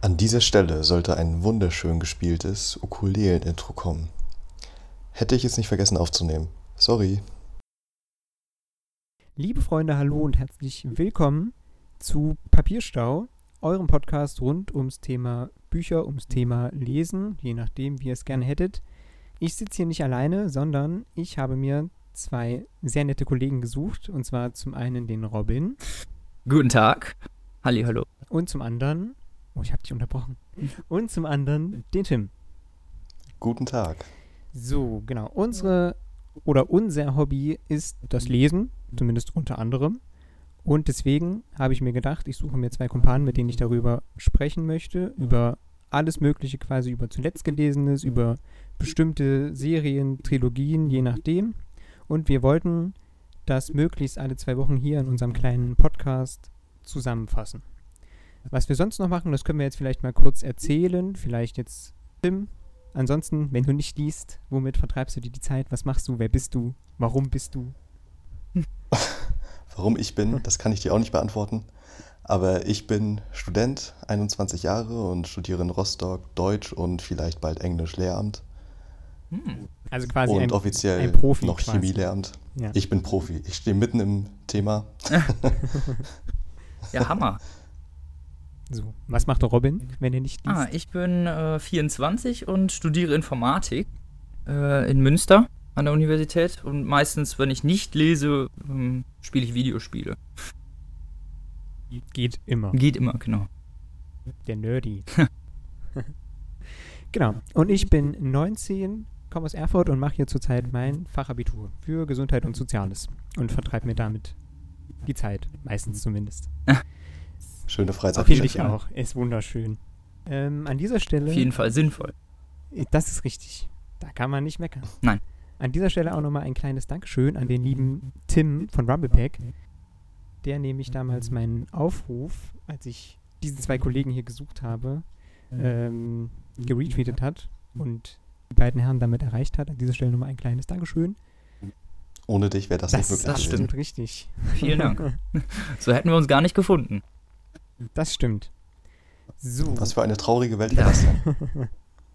An dieser Stelle sollte ein wunderschön gespieltes Ukulelen-Intro kommen. Hätte ich es nicht vergessen aufzunehmen. Sorry. Liebe Freunde, hallo und herzlich willkommen zu Papierstau, eurem Podcast rund ums Thema Bücher, ums Thema Lesen, je nachdem, wie ihr es gerne hättet. Ich sitze hier nicht alleine, sondern ich habe mir zwei sehr nette Kollegen gesucht, und zwar zum einen den Robin. Guten Tag. Halli, hallo. Und zum anderen, oh, ich habe dich unterbrochen. Und zum anderen den Tim. Guten Tag. So, genau. Unsere oder unser Hobby ist das Lesen, zumindest unter anderem. Und deswegen habe ich mir gedacht, ich suche mir zwei Kumpanen, mit denen ich darüber sprechen möchte, über alles Mögliche quasi, über zuletzt Gelesenes, über bestimmte Serien, Trilogien, je nachdem. Und wir wollten das möglichst alle zwei Wochen hier in unserem kleinen Podcast zusammenfassen. Was wir sonst noch machen, das können wir jetzt vielleicht mal kurz erzählen. Vielleicht jetzt Tim. Ansonsten, wenn du nicht liest, womit vertreibst du dir die Zeit? Was machst du? Wer bist du? Warum bist du? Warum ich bin, das kann ich dir auch nicht beantworten. Aber ich bin Student, 21 Jahre und studiere in Rostock Deutsch und vielleicht bald Englisch Lehramt. Hm. Also quasi und ein, offiziell ein Profi noch quasi. Chemielehramt. Ja. Ich bin Profi. Ich stehe mitten im Thema. Ja, Hammer. So, was macht der Robin, wenn er nicht liest? Ah, ich bin äh, 24 und studiere Informatik äh, in Münster an der Universität. Und meistens, wenn ich nicht lese, ähm, spiele ich Videospiele. Geht immer. Geht immer, genau. Der Nerdy. genau. Und ich bin 19, komme aus Erfurt und mache hier zurzeit mein Fachabitur für Gesundheit und Soziales und vertreibe mir damit die Zeit, meistens zumindest. Schöne Freizeit. Finde ich auch. Ist wunderschön. Ähm, an dieser Stelle. Auf jeden Fall sinnvoll. Das ist richtig. Da kann man nicht meckern. Nein. An dieser Stelle auch nochmal ein kleines Dankeschön an den lieben Tim von Rumblepack, der nämlich damals meinen Aufruf, als ich diese zwei Kollegen hier gesucht habe, ähm, geretweetet hat und die beiden Herren damit erreicht hat. An dieser Stelle nochmal ein kleines Dankeschön. Ohne dich wäre das, Das, nicht möglich das stimmt richtig. Vielen Dank. So hätten wir uns gar nicht gefunden. Das stimmt. So. Was für eine traurige Welt Ja. wäre das denn?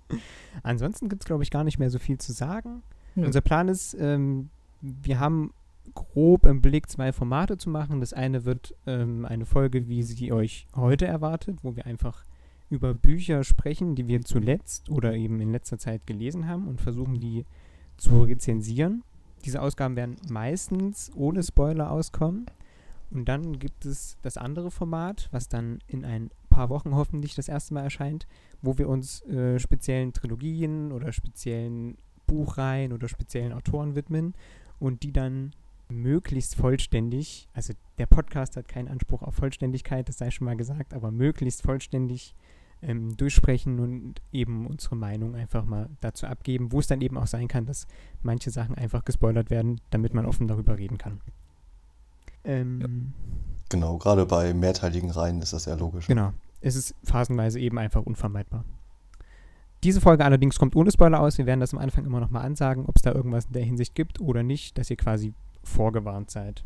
Ansonsten gibt es, glaube ich, gar nicht mehr so viel zu sagen. Nö. Unser Plan ist, ähm, wir haben grob im Blick zwei Formate zu machen. Das eine wird ähm, eine Folge, wie sie euch heute erwartet, wo wir einfach über Bücher sprechen, die wir zuletzt oder eben in letzter Zeit gelesen haben und versuchen, die zu rezensieren. Diese Ausgaben werden meistens ohne Spoiler auskommen. Und dann gibt es das andere Format, was dann in ein paar Wochen hoffentlich das erste Mal erscheint, wo wir uns äh, speziellen Trilogien oder speziellen Buchreihen oder speziellen Autoren widmen und die dann möglichst vollständig, also der Podcast hat keinen Anspruch auf Vollständigkeit, das sei schon mal gesagt, aber möglichst vollständig ähm, durchsprechen und eben unsere Meinung einfach mal dazu abgeben, wo es dann eben auch sein kann, dass manche Sachen einfach gespoilert werden, damit man offen darüber reden kann. Ähm, Genau, gerade bei mehrteiligen Reihen ist das ja logisch. Genau. Es ist phasenweise eben einfach unvermeidbar. Diese Folge allerdings kommt ohne Spoiler aus. Wir werden das am Anfang immer nochmal ansagen, ob es da irgendwas in der Hinsicht gibt oder nicht, dass ihr quasi vorgewarnt seid.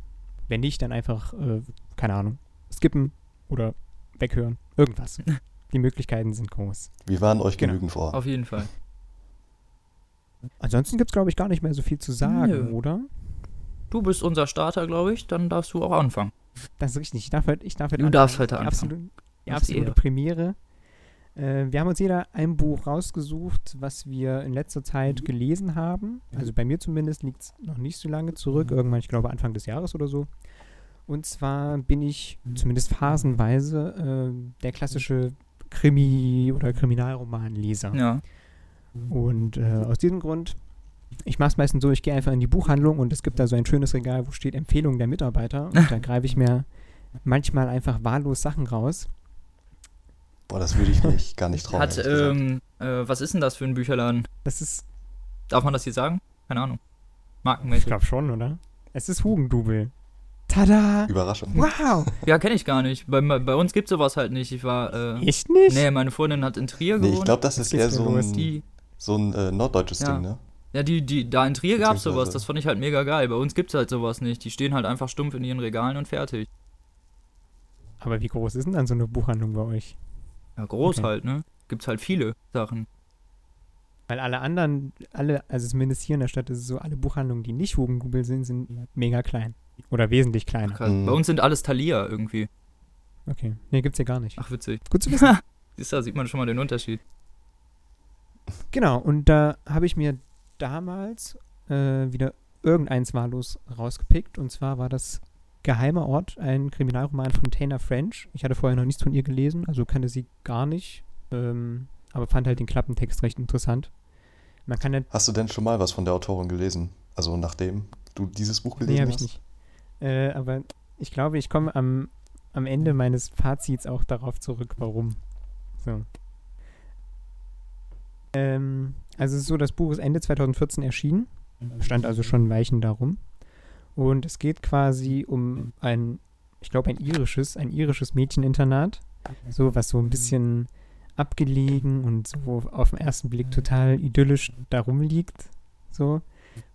Wenn nicht, dann einfach, äh, keine Ahnung, skippen oder weghören. Irgendwas. Die Möglichkeiten sind groß. Wir waren euch Genau. genügend vor. Auf jeden Fall. Ansonsten gibt es, glaube ich, gar nicht mehr so viel zu sagen, Nö. oder? Du bist unser Starter, glaube ich. Dann darfst du auch anfangen. Das ist richtig. Ich darf heute, ich darf heute Du darfst heute anfangen. absolute, die absolute. Premiere. Äh, wir haben uns jeder ein Buch rausgesucht, was wir in letzter Zeit gelesen haben. Also bei mir zumindest liegt es noch nicht so lange zurück. Irgendwann, ich glaube, Anfang des Jahres oder so. Und zwar bin ich zumindest phasenweise äh, der klassische Krimi- oder Kriminalromanleser. Ja. Und äh, aus diesem Grund, ich mache es meistens so, ich gehe einfach in die Buchhandlung und es gibt da so ein schönes Regal, wo steht Empfehlungen der Mitarbeiter. Und da greife ich mir manchmal einfach wahllos Sachen raus. Boah, das würde ich nicht, gar nicht trauen. Hat, ähm, äh, was ist denn das für ein Bücherladen? Das ist, Darf man das hier sagen? Keine Ahnung. ich Markenmäßig. glaube schon, oder? Es ist Hugendubel. Tada! Überraschung. Wow! Ja, kenne ich gar nicht. Bei, bei uns gibt sowas halt nicht. Ich war, äh, Echt nicht? nee, meine Freundin hat in Trier Nee, gewohnt. ich glaube, das ist eher so los? ein, so ein äh, norddeutsches Ja. Ding, ne? Ja, die, die, da in Trier gab es sowas. Das fand ich halt mega geil. Bei uns gibt's halt sowas nicht. Die stehen halt einfach stumpf in ihren Regalen und fertig. Aber wie groß ist denn dann so eine Buchhandlung bei euch? Ja, groß Okay. halt, ne? Gibt's halt viele Sachen. Weil alle anderen, alle, also zumindest hier in der Stadt ist es so, alle Buchhandlungen, die nicht Hugendubel sind, sind mega klein. Oder wesentlich kleiner. Krass. Mhm. Bei uns sind alles Thalia irgendwie. Okay. Nee, gibt's ja gar nicht. Ach, witzig. Gut zu wissen. Siehst du, da sieht man schon mal den Unterschied. Genau, und da habe ich mir damals äh, wieder irgendeins wahllos rausgepickt. Und zwar war das Geheimer Ort, ein Kriminalroman von Tana French. Ich hatte vorher noch nichts von ihr gelesen, also kannte sie gar nicht. Ähm, aber fand halt den Klappentext recht interessant. Man kann ja. Hast du denn schon mal was von der Autorin gelesen? Also nachdem du dieses Buch gelesen Nee, habe ich hast? nicht. Äh, aber ich glaube, ich komme am, am Ende meines Fazits auch darauf zurück, warum. So. Ähm, also es ist so, das Buch ist Ende 2014 erschienen. Stand also schon ein Weichen darum. Und es geht quasi um ein, ich glaube, ein irisches, ein irisches Mädcheninternat. So, was so ein bisschen abgelegen und so auf den ersten Blick total idyllisch darum liegt. So,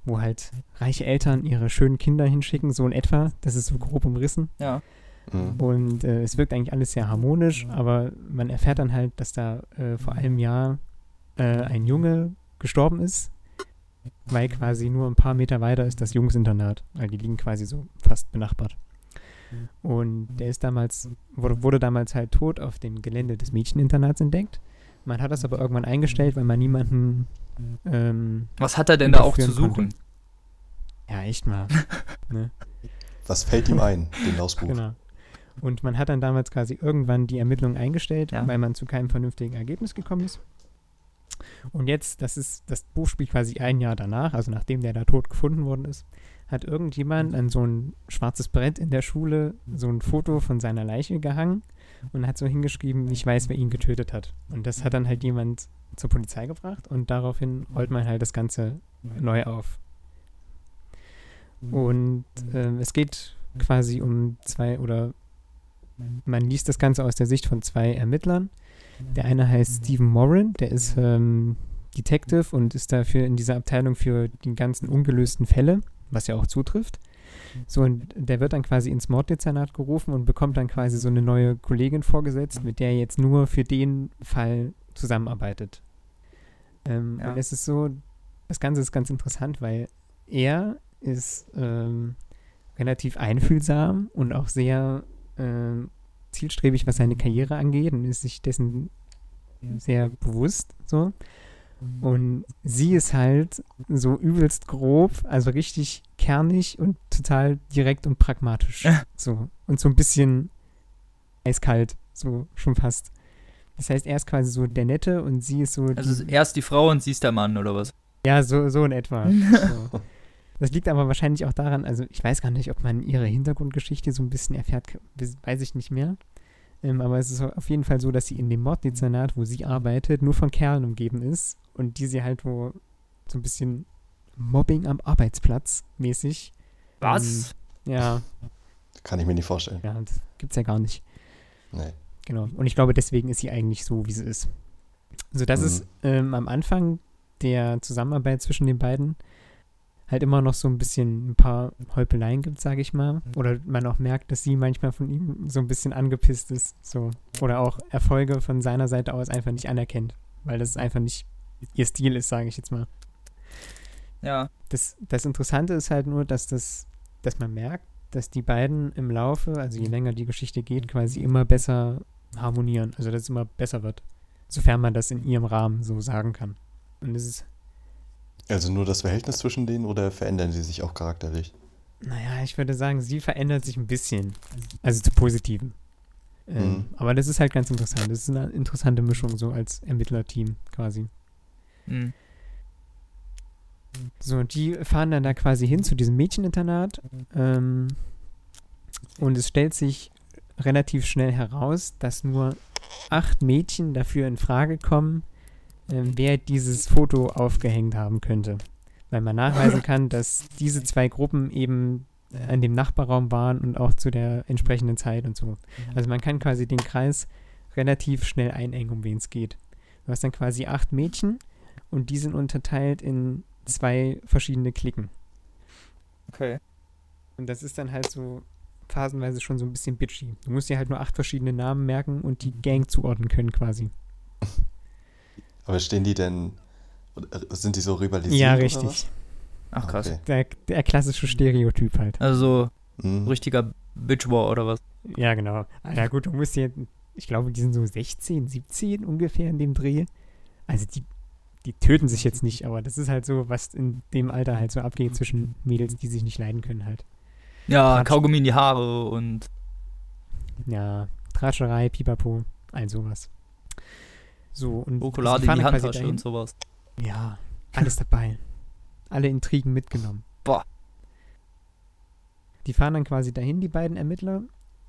wo halt reiche Eltern ihre schönen Kinder hinschicken, so in etwa. Das ist so grob umrissen. Ja. Mhm. Und äh, es wirkt eigentlich alles sehr harmonisch, aber man erfährt dann halt, dass da äh, vor einem Jahr äh, ein Junge gestorben ist, weil quasi nur ein paar Meter weiter ist das Jungsinternat, weil die liegen quasi so fast benachbart. Und der ist damals, wurde, wurde damals halt tot auf dem Gelände des Mädcheninternats entdeckt. Man hat das aber irgendwann eingestellt, weil man niemanden, ähm, Was hat er denn da auch zu suchen? ja echt mal, ne? Was fällt ihm ein, dem Lausbuch? Genau. Und man hat dann damals quasi irgendwann die Ermittlungen eingestellt, Ja. weil man zu keinem vernünftigen Ergebnis gekommen ist. Und jetzt, das ist, das Buch spielt quasi ein Jahr danach, also nachdem der da tot gefunden worden ist, hat irgendjemand an so ein schwarzes Brett in der Schule so ein Foto von seiner Leiche gehangen und hat so hingeschrieben, ich weiß, wer ihn getötet hat. Und das hat dann halt jemand zur Polizei gebracht und daraufhin rollt man halt das Ganze neu auf. Und ähm, es geht quasi um zwei oder man liest das Ganze aus der Sicht von zwei Ermittlern. Der eine heißt Stephen Moran, der ist ähm, Detective und ist dafür in dieser Abteilung für die ganzen ungelösten Fälle, was ja auch zutrifft. So, und der wird dann quasi ins Morddezernat gerufen und bekommt dann quasi so eine neue Kollegin vorgesetzt, mit der er jetzt nur für den Fall zusammenarbeitet. Ähm, Ja. Und es ist so, das Ganze ist ganz interessant, weil er ist ähm, relativ einfühlsam und auch sehr ähm, zielstrebig, was seine Karriere angeht und ist sich dessen sehr bewusst so. Und sie ist halt so übelst grob, also richtig kernig und total direkt und pragmatisch. so. Und so ein bisschen eiskalt, so schon fast. Das heißt, er ist quasi so der Nette und sie ist so. Also die, er ist die Frau und sie ist der Mann, oder was? ja, so, so in etwa. so. Das liegt aber wahrscheinlich auch daran, also ich weiß gar nicht, ob man ihre Hintergrundgeschichte so ein bisschen erfährt, weiß ich nicht mehr. Ähm, aber es ist auf jeden Fall so, dass sie in dem Morddezernat, wo sie arbeitet, nur von Kerlen umgeben ist und die sie halt wo so ein bisschen Mobbing am Arbeitsplatz mäßig. Was? Ja, Kann ich mir nicht vorstellen. ja, das gibt's ja gar nicht. Nee. Genau. Und ich glaube, deswegen ist sie eigentlich so, wie sie ist. So dass es ähm, am Anfang der Zusammenarbeit zwischen den beiden halt immer noch so ein bisschen ein paar Häupeleien gibt, sage ich mal. Oder man auch merkt, dass sie manchmal von ihm so ein bisschen angepisst ist. So. Oder auch Erfolge von seiner Seite aus einfach nicht anerkennt. Weil das einfach nicht ihr Stil ist, sage ich jetzt mal. Ja. Das, das Interessante ist halt nur, dass das, dass man merkt, dass die beiden im Laufe, also je länger die Geschichte geht, quasi immer besser harmonieren. Also dass es immer besser wird. Sofern man das in ihrem Rahmen so sagen kann. Und es ist, Also nur das Verhältnis zwischen denen oder verändern sie sich auch charakterlich? naja, ich würde sagen, sie verändert sich ein bisschen. Also zu Positiven. Ähm, Mhm. Aber das ist halt ganz interessant. Das ist eine interessante Mischung so als Ermittlerteam quasi. Hm. So, die fahren dann da quasi hin zu diesem Mädcheninternat. Ähm, und es stellt sich relativ schnell heraus, dass nur acht Mädchen dafür in Frage kommen, ähm, wer dieses Foto aufgehängt haben könnte. Weil man nachweisen kann, dass diese zwei Gruppen eben äh, in dem Nachbarraum waren und auch zu der entsprechenden Zeit und so. Also man kann quasi den Kreis relativ schnell einengen, um wen es geht. Du hast dann quasi acht Mädchen und die sind unterteilt in zwei verschiedene Klicken. Okay. Und das ist dann halt so phasenweise schon so ein bisschen bitchy. Du musst dir halt nur acht verschiedene Namen merken und die Gang zuordnen können quasi. Aber stehen die denn, oder sind die so rivalisiert? Ja, oder richtig. was? Ach krass. Okay. Der, der klassische Stereotyp halt. Also Mhm. richtiger Bitch War oder was? Ja, genau. Ah, Ja, gut, du musst dir, ich glaube, die sind so 16, 17 ungefähr in dem Dreh. Also die, die töten sich jetzt nicht, aber das ist halt so, was in dem Alter halt so abgeht zwischen Mädels, die sich nicht leiden können halt. Ja, Quatsch. Kaugummi in die Haare und Ja, Tratscherei, Pipapo, all sowas. So, und Schokolade in fahren die Handtasche dahin. und sowas. Ja, alles dabei. Alle Intrigen mitgenommen. Boah. Die fahren dann quasi dahin, die beiden Ermittler,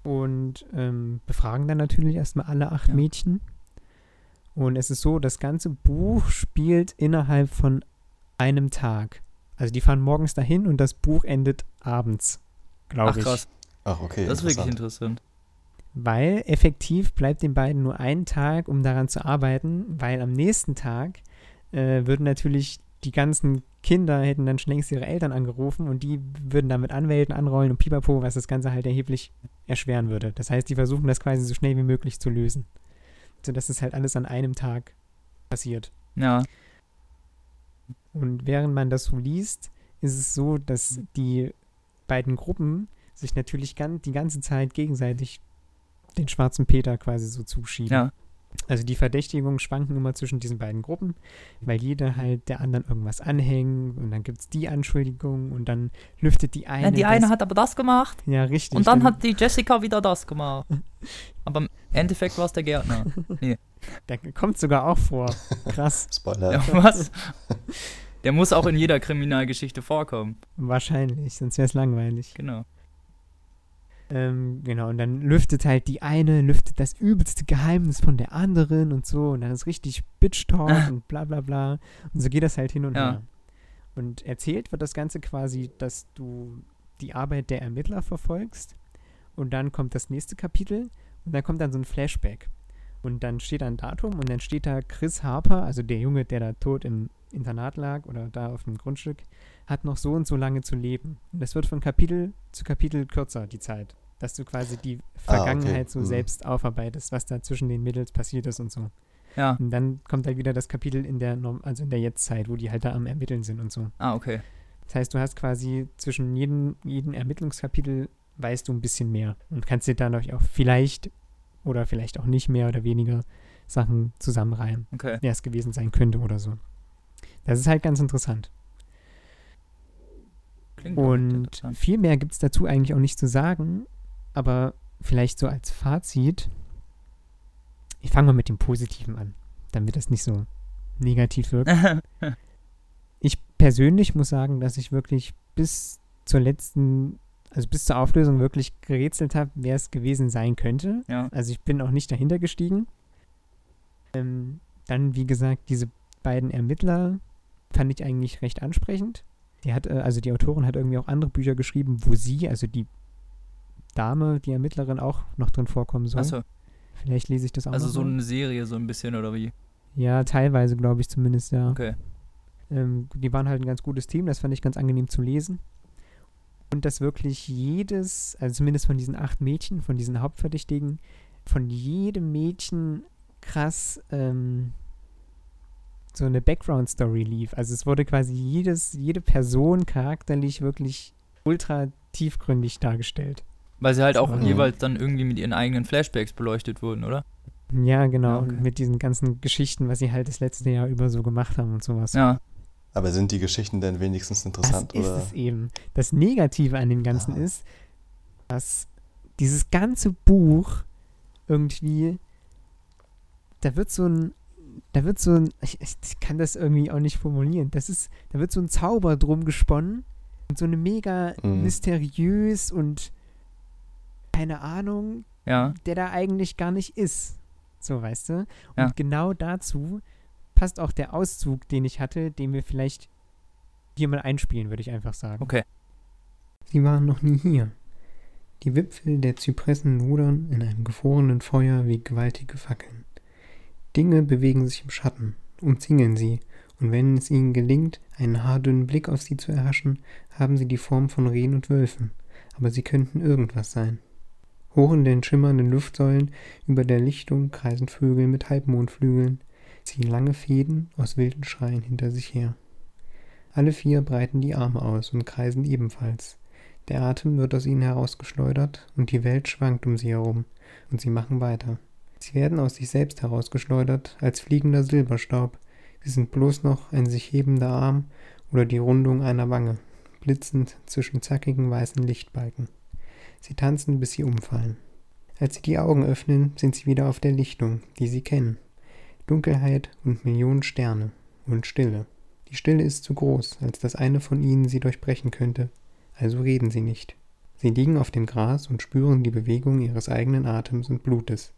und ähm, befragen dann natürlich erstmal alle acht Ja. Mädchen. Und es ist so, das ganze Buch spielt innerhalb von einem Tag. Also die fahren morgens dahin und das Buch endet abends, Ach glaube ich. krass, Ach, okay. das ist wirklich interessant. Weil effektiv bleibt den beiden nur ein Tag, um daran zu arbeiten, weil am nächsten Tag äh, würden natürlich die ganzen Kinder hätten dann schon längst ihre Eltern angerufen und die würden dann mit Anwälten anrollen und pipapo, was das Ganze halt erheblich erschweren würde. Das heißt, die versuchen das quasi so schnell wie möglich zu lösen. Sodass es halt alles an einem Tag passiert. Ja, Und während man das so liest, ist es so, dass die beiden Gruppen sich natürlich die ganze Zeit gegenseitig den schwarzen Peter quasi so zuschieben. ja. Also die Verdächtigungen schwanken immer zwischen diesen beiden Gruppen, weil jeder halt der anderen irgendwas anhängt und dann gibt es die Anschuldigung und dann lüftet die eine. ja die eine hat aber das gemacht Ja, richtig. und dann hat die Jessica wieder das gemacht. Aber im Endeffekt war es der Gärtner. Der kommt sogar auch vor. Krass. Spoiler. Ja, was? Der muss auch in jeder Kriminalgeschichte vorkommen. Wahrscheinlich, sonst wäre es langweilig. Genau. Ähm, genau, und dann lüftet halt die eine, lüftet das übelste Geheimnis von der anderen und so. Und dann ist richtig Bitch-Talk und bla bla bla. Und so geht das halt hin und Ja. her. Und erzählt wird das Ganze quasi, dass du die Arbeit der Ermittler verfolgst. Und dann kommt das nächste Kapitel und dann kommt dann so ein Flashback. Und dann steht da ein Datum und dann steht da Chris Harper, also der Junge, der da tot im Internat lag oder da auf dem Grundstück, hat noch so und so lange zu leben. Und das wird von Kapitel zu Kapitel kürzer, die Zeit. Dass du quasi die okay. Vergangenheit so Mhm. selbst aufarbeitest, was da zwischen den Mädels passiert ist und so. Ja. Und dann kommt halt wieder das Kapitel in der, Norm also in der Jetztzeit, wo die halt da am Ermitteln sind und so. Ah, okay. Das heißt, du hast quasi zwischen jedem, jedem Ermittlungskapitel weißt du ein bisschen mehr und kannst dir dadurch auch vielleicht oder vielleicht auch nicht mehr oder weniger Sachen zusammenreimen, Okay. wer es gewesen sein könnte oder so. Das ist halt ganz interessant. Klingt Und interessant. viel mehr gibt es dazu eigentlich auch nicht zu sagen, aber vielleicht so als Fazit. Ich fange mal mit dem Positiven an, damit das nicht so negativ wirkt. Ich persönlich muss sagen, dass ich wirklich bis zur letzten, also bis zur Auflösung wirklich gerätselt habe, wer es gewesen sein könnte. ja. Also ich bin auch nicht dahinter gestiegen. Ähm, dann, wie gesagt, diese beiden Ermittler fand ich eigentlich recht ansprechend. Die hat, äh, also die Autorin hat irgendwie auch andere Bücher geschrieben, wo sie, also die Dame, die Ermittlerin, auch noch drin vorkommen soll. Achso, Vielleicht lese ich das auch also so eine Serie so ein bisschen oder wie? Ja, teilweise glaube ich zumindest, ja. Okay. Ähm, die waren halt ein ganz gutes Team, das fand ich ganz angenehm zu lesen. Und dass wirklich jedes, also zumindest von diesen acht Mädchen, von diesen Hauptverdächtigen, von jedem Mädchen krass ähm, so eine Background-Story lief. Also es wurde quasi jedes, jede Person charakterlich wirklich ultra tiefgründig dargestellt. Weil sie halt auch Mhm. jeweils dann irgendwie mit ihren eigenen Flashbacks beleuchtet wurden, oder? Ja, genau. Ja, okay. Und mit diesen ganzen Geschichten, was sie halt das letzte Jahr über so gemacht haben und sowas. Ja. Aber sind die Geschichten denn wenigstens Das interessant? ist oder? es eben. Das Negative an dem Ganzen Ah. ist, dass dieses ganze Buch irgendwie, da wird so ein, da wird so ein, ich, ich kann das irgendwie auch nicht formulieren, das ist, da wird so ein Zauber drum gesponnen und so eine mega Mhm. mysteriös und keine Ahnung, Ja. der da eigentlich gar nicht ist. So, weißt du? Und Ja. genau dazu passt auch der Auszug, den ich hatte, den wir vielleicht hier mal einspielen, würde ich einfach sagen. Okay. Sie waren noch nie hier. Die Wipfel der Zypressen lodern in einem gefrorenen Feuer wie gewaltige Fackeln. Dinge bewegen sich im Schatten, umzingeln sie, und wenn es ihnen gelingt, einen haardünnen Blick auf sie zu erhaschen, haben sie die Form von Rehen und Wölfen. aber sie könnten irgendwas sein. Hoch in den schimmernden Luftsäulen über der Lichtung kreisen Vögel mit Halbmondflügeln, ziehen lange Fäden aus wilden Schreien hinter sich her. Alle vier breiten die Arme aus und kreisen ebenfalls. Der Atem wird aus ihnen herausgeschleudert und die Welt schwankt um sie herum, und sie machen weiter. Sie werden aus sich selbst herausgeschleudert als fliegender Silberstaub. Sie sind bloß noch ein sich hebender Arm oder die Rundung einer Wange, blitzend zwischen zackigen weißen Lichtbalken. Sie tanzen, bis sie umfallen. Als sie die Augen öffnen, sind sie wieder auf der Lichtung, die sie kennen. Dunkelheit und Millionen Sterne und Stille. Die Stille ist zu groß, als dass eine von ihnen sie durchbrechen könnte, also reden sie nicht. Sie liegen auf dem Gras und spüren die Bewegung ihres eigenen Atems und Blutes.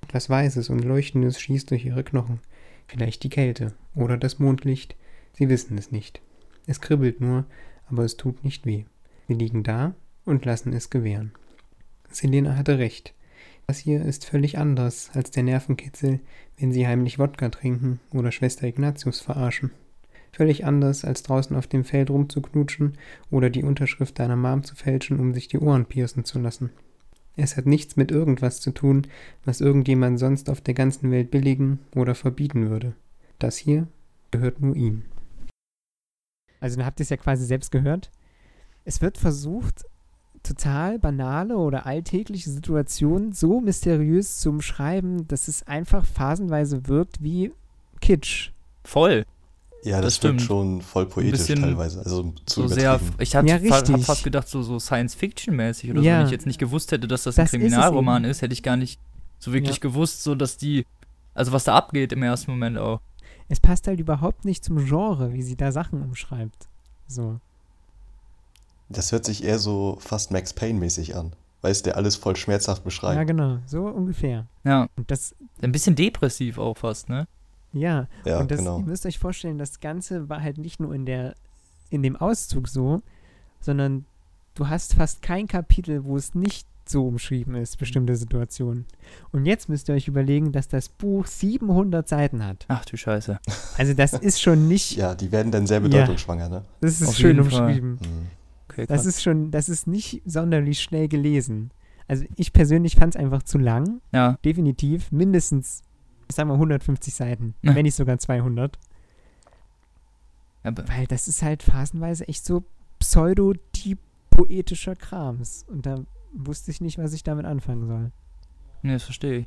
Etwas Weißes und Leuchtendes schießt durch ihre Knochen, vielleicht die Kälte oder das Mondlicht, sie wissen es nicht. Es kribbelt nur, aber es tut nicht weh. Sie liegen da und lassen es gewähren. Selena hatte recht. Das hier ist völlig anders als der Nervenkitzel, wenn sie heimlich Wodka trinken oder Schwester Ignatius verarschen. Völlig anders als draußen auf dem Feld rumzuknutschen oder die Unterschrift deiner Mom zu fälschen, um sich die Ohren piercen zu lassen. Es hat nichts mit irgendwas zu tun, was irgendjemand sonst auf der ganzen Welt billigen oder verbieten würde. Das hier gehört nur ihm. Also dann habt ihr es ja quasi selbst gehört. Es wird versucht, total banale oder alltägliche Situationen so mysteriös zu umschreiben, dass es einfach phasenweise wirkt wie Kitsch. Voll. Ja, das, Das wirkt stimmt. schon voll poetisch teilweise. Also zu So sehr, ich hatte Ja, fa hab fast gedacht, so, so Science-Fiction-mäßig oder so. Ja. Wenn ich jetzt nicht gewusst hätte, dass das, Das ein ist Kriminalroman eben. ist, hätte ich gar nicht so wirklich Ja. gewusst, so dass die, also was da abgeht im ersten Moment auch. Es passt halt überhaupt nicht zum Genre, wie sie da Sachen umschreibt. So. Das hört sich eher so fast Max Payne-mäßig an. Weißt der alles voll schmerzhaft Ja, beschreibt. genau. So ungefähr. Ja, Und das, ein bisschen depressiv auch fast, ne? ja. Ja, und das, genau. ihr müsst euch vorstellen, das Ganze war halt nicht nur in der, in dem Auszug so, sondern du hast fast kein Kapitel, wo es nicht so umschrieben ist, bestimmte Situationen. Und jetzt müsst ihr euch überlegen, dass das Buch 700 Seiten hat. Ach du Scheiße. Also das ist schon nicht, Ja, die werden dann sehr Ja. bedeutungsschwanger, ne? das ist Auf schön umschrieben. Mhm. Okay, Das ist schon, das ist nicht sonderlich schnell gelesen. Also ich persönlich fand es einfach zu lang, ja, definitiv. Mindestens, sagen wir 150 Seiten, Ja. wenn nicht sogar 200. aber, Weil das ist halt phasenweise echt so pseudo-poetischer Krams. Und da wusste ich nicht, was ich damit anfangen soll. ne, das verstehe ich.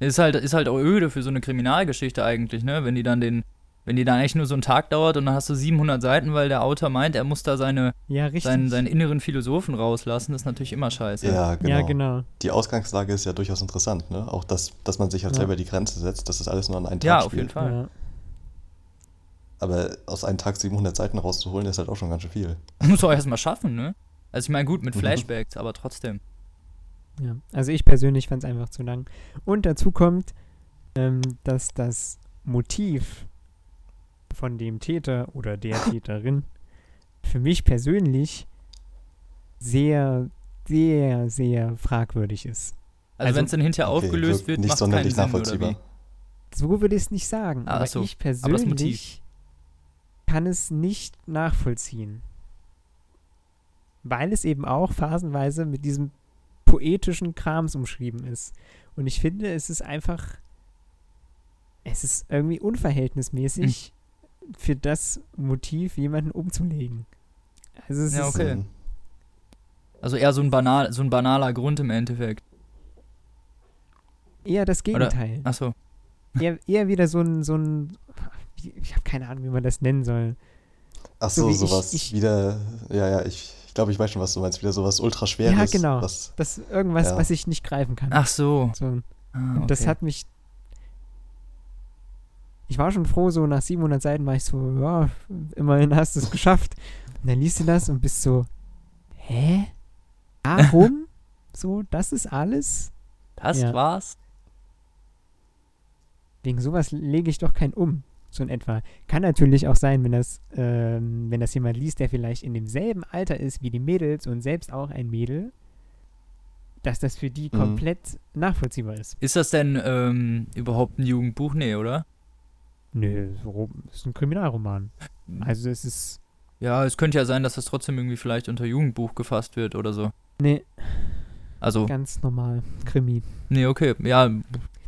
Ist halt, ist halt auch öde für so eine Kriminalgeschichte eigentlich, ne? Wenn die dann den, wenn die dann echt nur so einen Tag dauert und dann hast du 700 Seiten, weil der Autor meint, er muss da seine, Ja, seinen, seinen inneren Philosophen rauslassen, das ist natürlich immer scheiße. Ja, genau. Ja, genau. Die Ausgangslage ist ja durchaus interessant, ne? Auch das, dass man sich halt Ja. selber die Grenze setzt, dass das alles nur an einen Tag Ja, spielt. auf jeden Fall. Ja. Aber aus einem Tag 700 Seiten rauszuholen, ist halt auch schon ganz schön viel. Muss auch erstmal schaffen, ne? Also ich meine, gut, mit Mhm. Flashbacks, aber trotzdem. Ja, also ich persönlich fand es einfach zu lang. Und dazu kommt, ähm, dass das Motiv von dem Täter oder der Täterin für mich persönlich sehr, sehr, sehr fragwürdig ist. Also, Also- wenn es dann hinterher Okay, aufgelöst wird, nicht macht keinen sonderlich Sinn, oder nachvollziehbar. wie? So würde ich es nicht sagen, Ah, aber so. ich Aber persönlich Motiv. kann es nicht nachvollziehen. Weil es eben auch phasenweise mit diesem poetischen Krams umschrieben ist. Und ich finde, es ist einfach, es ist irgendwie unverhältnismäßig Hm. Für das Motiv, jemanden umzulegen. Also es Ja, ist, okay. Also eher so ein, banal, so ein banaler Grund im Endeffekt. eher das Gegenteil. Achso. Eher, eher wieder so ein, so ein, ich habe keine Ahnung, wie man das nennen soll. Ach So so, wie ich- sowas ich- wieder, ja, ja, ich, ich glaube, ich weiß schon, was du meinst. Wieder sowas ultraschweres. Ja, genau. Was, Das irgendwas, Ja. was ich nicht greifen kann. Ach so. So, Ah, Und okay. das hat mich. Ich war schon froh, so nach 700 Seiten war ich so, ja, immerhin hast du es geschafft. Und dann liest du das und bist so, hä? Warum? so, das ist alles? das ja. war's? Wegen sowas lege ich doch kein um, so in etwa. Kann natürlich auch sein, wenn das, ähm, wenn das jemand liest, der vielleicht in demselben Alter ist wie die Mädels und selbst auch ein Mädel, dass das für die Mhm. komplett nachvollziehbar ist. Ist das denn ähm, überhaupt ein Jugendbuch? Nee, oder? Nö, so, ist ein Kriminalroman. Also es ist Ja, es könnte ja sein, dass das trotzdem irgendwie vielleicht unter Jugendbuch gefasst wird oder so. Nee, Also, ganz normal. Krimi. nee, okay. Ja,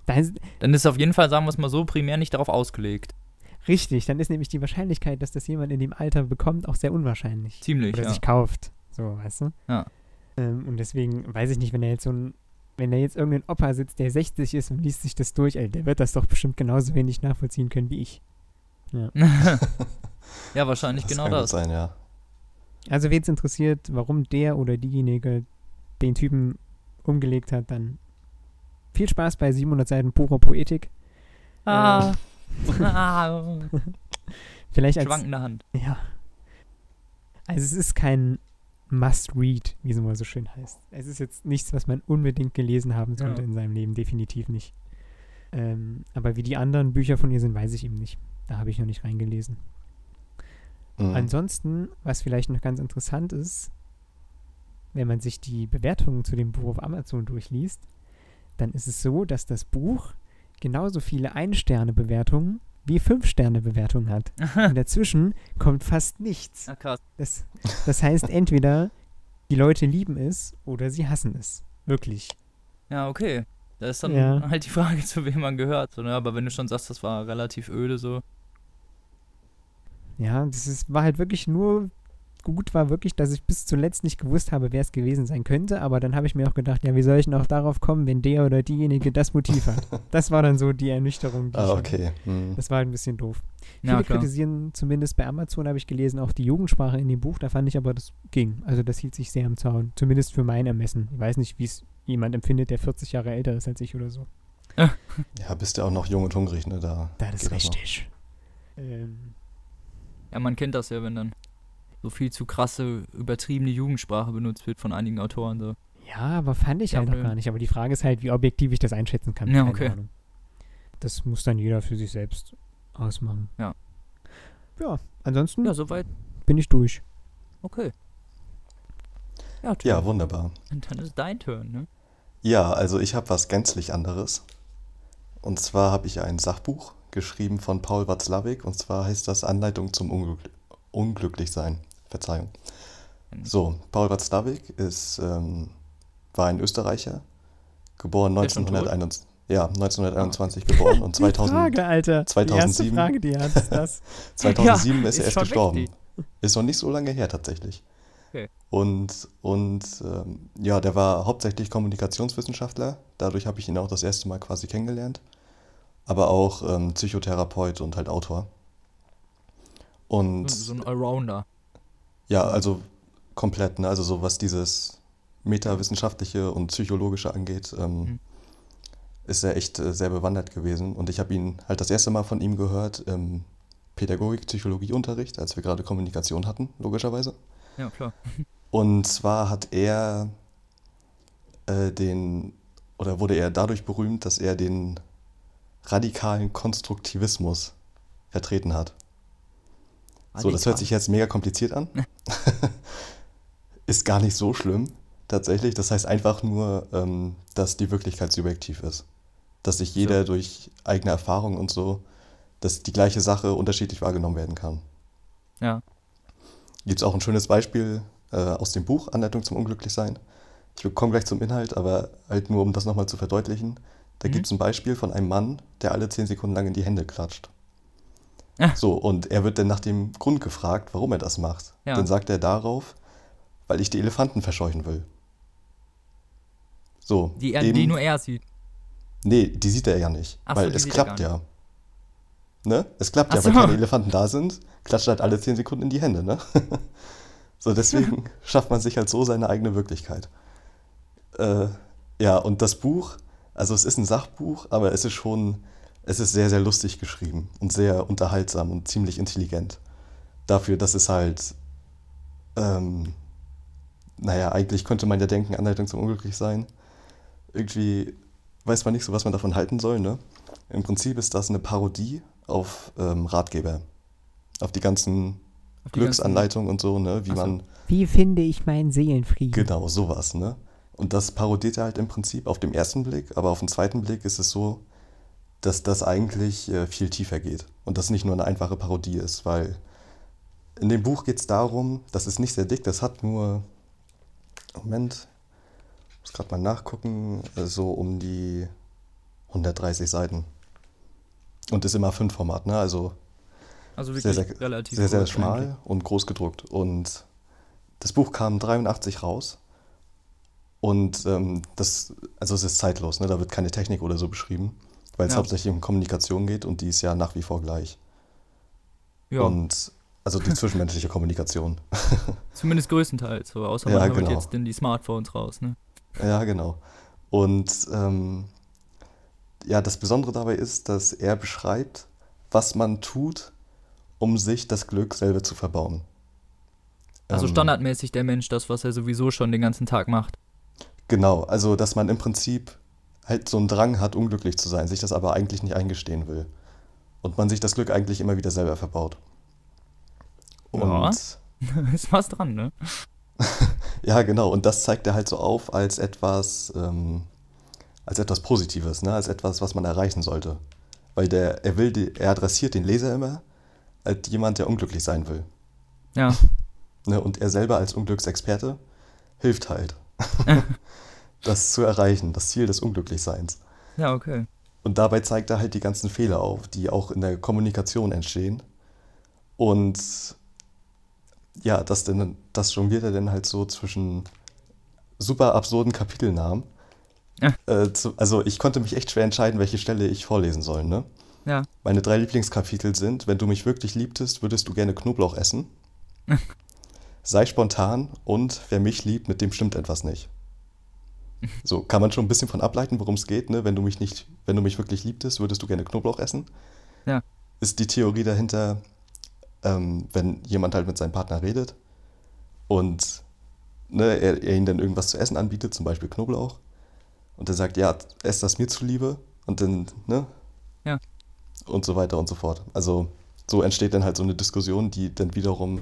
Da ist, dann ist auf jeden Fall, sagen wir es mal so, primär nicht darauf ausgelegt. richtig, dann ist nämlich die Wahrscheinlichkeit, dass das jemand in dem Alter bekommt, auch sehr unwahrscheinlich. Ziemlich, Oder ja. sich kauft. So, weißt du? Ja. Ähm, und deswegen weiß ich nicht, wenn er jetzt so ein, wenn da jetzt irgendein Opa sitzt, der 60 ist und liest sich das durch, ey, der wird das doch bestimmt genauso wenig nachvollziehen können wie ich. ja, wahrscheinlich genau kann gut das. sein, ja. Also, wen es interessiert, warum der oder diejenige den Typen umgelegt hat, dann viel Spaß bei 700 Seiten purer Poetik. Ah. ah. Vielleicht als. Schwankende Hand. Ja. Also, es ist kein Must-Read, wie es immer so schön heißt. Es ist jetzt nichts, was man unbedingt gelesen haben sollte Ja. in seinem Leben, definitiv nicht. Ähm, aber wie die anderen Bücher von ihr sind, weiß ich eben nicht. Da habe ich noch nicht reingelesen. Mhm. Ansonsten, was vielleicht noch ganz interessant ist, wenn man sich die Bewertungen zu dem Buch auf Amazon durchliest, dann ist es so, dass das Buch genauso viele Ein-Sterne-Bewertungen wie Fünf-Sterne-Bewertungen hat. Und dazwischen kommt fast nichts. Das, das heißt, entweder die Leute lieben es oder sie hassen es. Wirklich. Ja, okay. Da ist dann Ja. halt die Frage, zu wem man gehört. So, ne? Aber wenn du schon sagst, das war relativ öde so. Ja, das ist, war halt wirklich nur gut, war wirklich, dass ich bis zuletzt nicht gewusst habe, wer es gewesen sein könnte. Aber dann habe ich mir auch gedacht, ja, wie soll ich denn auch darauf kommen, wenn der oder diejenige das Motiv hat? Das war dann so die Ernüchterung. Die ich Ah, okay. Mhm. Das war halt ein bisschen doof. Ja, Viele klar. kritisieren, zumindest bei Amazon habe ich gelesen, auch die Jugendsprache in dem Buch. Da fand ich aber, das ging. Also das hielt sich sehr im Zaun. Zumindest für mein Ermessen. Ich weiß nicht, wie es jemand empfindet, der 40 Jahre älter ist als ich oder so. Ja, bist ja auch noch jung und hungrig, ne? Da Das ist noch. richtig. Ähm, Ja, man kennt das ja, wenn dann so viel zu krasse, übertriebene Jugendsprache benutzt wird von einigen Autoren. So. ja, aber fand ich Ja, halt noch gar nicht. Aber die Frage ist halt, wie objektiv ich das einschätzen kann. Ja, Keine okay. Ahnung. Das muss dann jeder für sich selbst ausmachen. Ja. Ja, ansonsten Ja, soweit. bin ich durch. Okay. Ja, Ja, wunderbar. Und dann ist dein Turn, ne? Ja, also ich habe was gänzlich anderes. Und zwar habe ich ein Sachbuch geschrieben von Paul Watzlawick. Und zwar heißt das Anleitung zum Unglück Unglücklichsein. Verzeihung. So, Paul Watzlawick ist, ähm, war ein Österreicher, geboren Der ist schon tot? 1921, ja, 1921 geboren und Die 2000, Frage, Alter. 2007. Die erste Frage, die hat, ist das. 2007 Ja, ist er erst gestorben. richtig. Ist noch nicht so lange her tatsächlich. Okay. Und, und ähm, ja, der war hauptsächlich Kommunikationswissenschaftler. Dadurch habe ich ihn auch das erste Mal quasi kennengelernt. Aber auch ähm, Psychotherapeut und halt Autor. Und so ein Allrounder. Ja, also komplett, ne? Also so was dieses metawissenschaftliche und psychologische angeht, ähm, Mhm. ist er echt äh, sehr bewandert gewesen. Und ich habe ihn halt das erste Mal von ihm gehört im Pädagogik-Psychologieunterricht, als wir gerade Kommunikation hatten, logischerweise. Ja, klar. Und zwar hat er äh, den, oder wurde er dadurch berühmt, dass er den radikalen Konstruktivismus vertreten hat. So, das hört sich jetzt mega kompliziert an. ist gar nicht so schlimm, tatsächlich. Das heißt einfach nur, ähm, dass die Wirklichkeit subjektiv ist. Dass sich jeder So. durch eigene Erfahrung und so, dass die gleiche Sache unterschiedlich wahrgenommen werden kann. Ja. Gibt es auch ein schönes Beispiel äh, aus dem Buch Anleitung zum Unglücklichsein. Ich komme gleich zum Inhalt, aber halt nur, um das nochmal zu verdeutlichen. Da Mhm. gibt es ein Beispiel von einem Mann, der alle zehn Sekunden lang in die Hände klatscht. Ah. So, und er wird dann nach dem Grund gefragt, warum er das macht. Ja. Dann sagt er darauf, weil ich die Elefanten verscheuchen will. So, Die, er, eben- die nur er sieht. Nee, die sieht er ja nicht. Ach so, weil die es klappt ja. Ne? Es klappt Ach ja, weil so. keine Elefanten da sind, klatscht halt alle 10 Sekunden in die Hände, ne? so, deswegen schafft man sich halt so seine eigene Wirklichkeit. Äh, ja, und das Buch, also es ist ein Sachbuch, aber es ist schon, es ist sehr, sehr lustig geschrieben und sehr unterhaltsam und ziemlich intelligent. Dafür, dass es halt, ähm, naja, eigentlich könnte man ja denken, Anleitung zum Unglücklichsein. Irgendwie weiß man nicht so, was man davon halten soll, ne? Im Prinzip ist das eine Parodie auf ähm, Ratgeber. Auf die ganzen Auf die Glücksanleitungen und so, ne? Wie so. man, Wie finde ich meinen Seelenfrieden? genau, sowas, ne? Und das parodiert er halt im Prinzip auf dem ersten Blick, aber auf den zweiten Blick ist es so, dass das eigentlich äh, viel tiefer geht. Und das nicht nur eine einfache Parodie ist, weil in dem Buch geht es darum, das ist nicht sehr dick, das hat nur, Moment, muss gerade mal nachgucken, äh, so um die 130 Seiten. Und ist immer fünf Format, ne? Also, Also wirklich sehr, sehr, relativ sehr, sehr schmal eigentlich. und groß gedruckt. Und das Buch kam 83 raus. Und ähm, das, also es ist zeitlos, ne? Da wird keine Technik oder so beschrieben, weil es Ja. hauptsächlich um Kommunikation geht und die ist ja nach wie vor gleich. Ja, Und also die zwischenmenschliche Kommunikation. zumindest größtenteils. So, außer Ja, man genau. jetzt in die Smartphones raus. Ne? Ja, genau. Und ähm, ja, das Besondere dabei ist, dass er beschreibt, was man tut, um sich das Glück selber zu verbauen. Also Ähm, standardmäßig der Mensch das, was er sowieso schon den ganzen Tag macht. Genau, also dass man im Prinzip halt so einen Drang hat, unglücklich zu sein, sich das aber eigentlich nicht eingestehen will. Und man sich das Glück eigentlich immer wieder selber verbaut. Und Ja. Ist was dran, ne? Ja, genau. Und das zeigt er halt so auf als etwas, ähm, als etwas Positives, ne? als etwas, was man erreichen sollte. Weil der, er will, die, er adressiert den Leser immer als jemand, der unglücklich sein will. Ja. Ne? Und er selber als Unglücksexperte hilft halt, das zu erreichen, das Ziel des Unglücklichseins. Ja, okay. Und dabei zeigt er halt die ganzen Fehler auf, die auch in der Kommunikation entstehen. Und ja, das, denn, das jongliert er dann halt so zwischen super absurden Kapitelnamen. Ja. Äh, zu, also ich konnte mich echt schwer entscheiden, welche Stelle ich vorlesen soll. Ne? Ja. Meine drei Lieblingskapitel sind, wenn du mich wirklich liebtest, würdest du gerne Knoblauch essen. Sei spontan und wer mich liebt, mit dem stimmt etwas nicht. So, kann man schon ein bisschen von ableiten, worum es geht, ne? Wenn du mich nicht, wenn du mich wirklich liebtest, würdest du gerne Knoblauch essen. Ja. Ist die Theorie dahinter, ähm, wenn jemand halt mit seinem Partner redet und ne, er, er ihm dann irgendwas zu essen anbietet, zum Beispiel Knoblauch, und er sagt, ja, ess das mir zuliebe, und dann, ne? Ja. Und so weiter und so fort. Also, so entsteht dann halt so eine Diskussion, die dann wiederum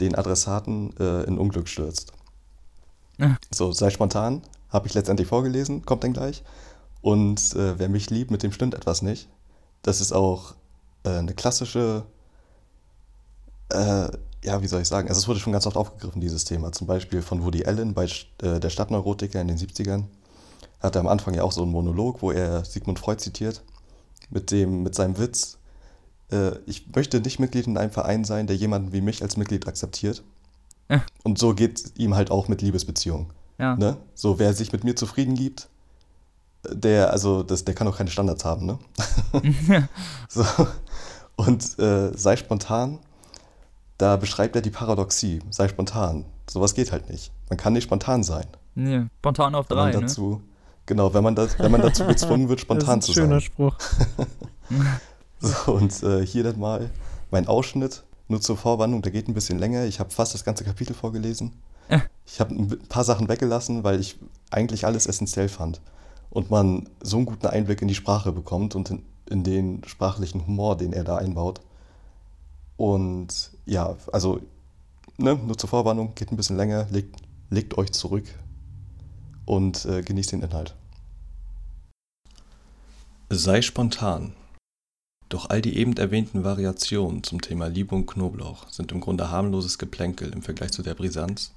den Adressaten äh, in Unglück stürzt. Ja. So, sei spontan, habe ich letztendlich vorgelesen, kommt dann gleich. Und äh, wer mich liebt, mit dem stimmt etwas nicht. Das ist auch äh, eine klassische, äh, ja, wie soll ich sagen, also es wurde schon ganz oft aufgegriffen, dieses Thema. Zum Beispiel von Woody Allen bei äh, der Stadtneurotiker in den 70ern. Hat er am Anfang ja auch so einen Monolog, wo er Sigmund Freud zitiert, mit, dem, mit seinem Witz, äh, ich möchte nicht Mitglied in einem Verein sein, der jemanden wie mich als Mitglied akzeptiert. Ja. Und so geht es ihm halt auch mit Liebesbeziehungen. Ja. Ne? So, wer sich mit mir zufrieden gibt, der, also, das, der kann auch keine Standards haben, ne? so. Und äh, sei spontan, da beschreibt er die Paradoxie. Sei spontan. Sowas geht halt nicht. Man kann nicht spontan sein. nee, spontan auf Wenn drei, man ne? dazu, genau, wenn man, das, wenn man dazu gezwungen wird, spontan das zu ist ein schöner sein. Spruch. So, und äh, hier dann mal mein Ausschnitt, nur zur Vorwarnung, der geht ein bisschen länger. Ich habe fast das ganze Kapitel vorgelesen. Ich habe ein paar Sachen weggelassen, weil ich eigentlich alles essentiell fand. Und man so einen guten Einblick in die Sprache bekommt und in, in den sprachlichen Humor, den er da einbaut. Und ja, also, ne, nur zur Vorwarnung, geht ein bisschen länger, legt, legt euch zurück und äh, genießt den Inhalt. Sei spontan. Doch all die eben erwähnten Variationen zum Thema Liebe und Knoblauch sind im Grunde harmloses Geplänkel im Vergleich zu der Brisanz,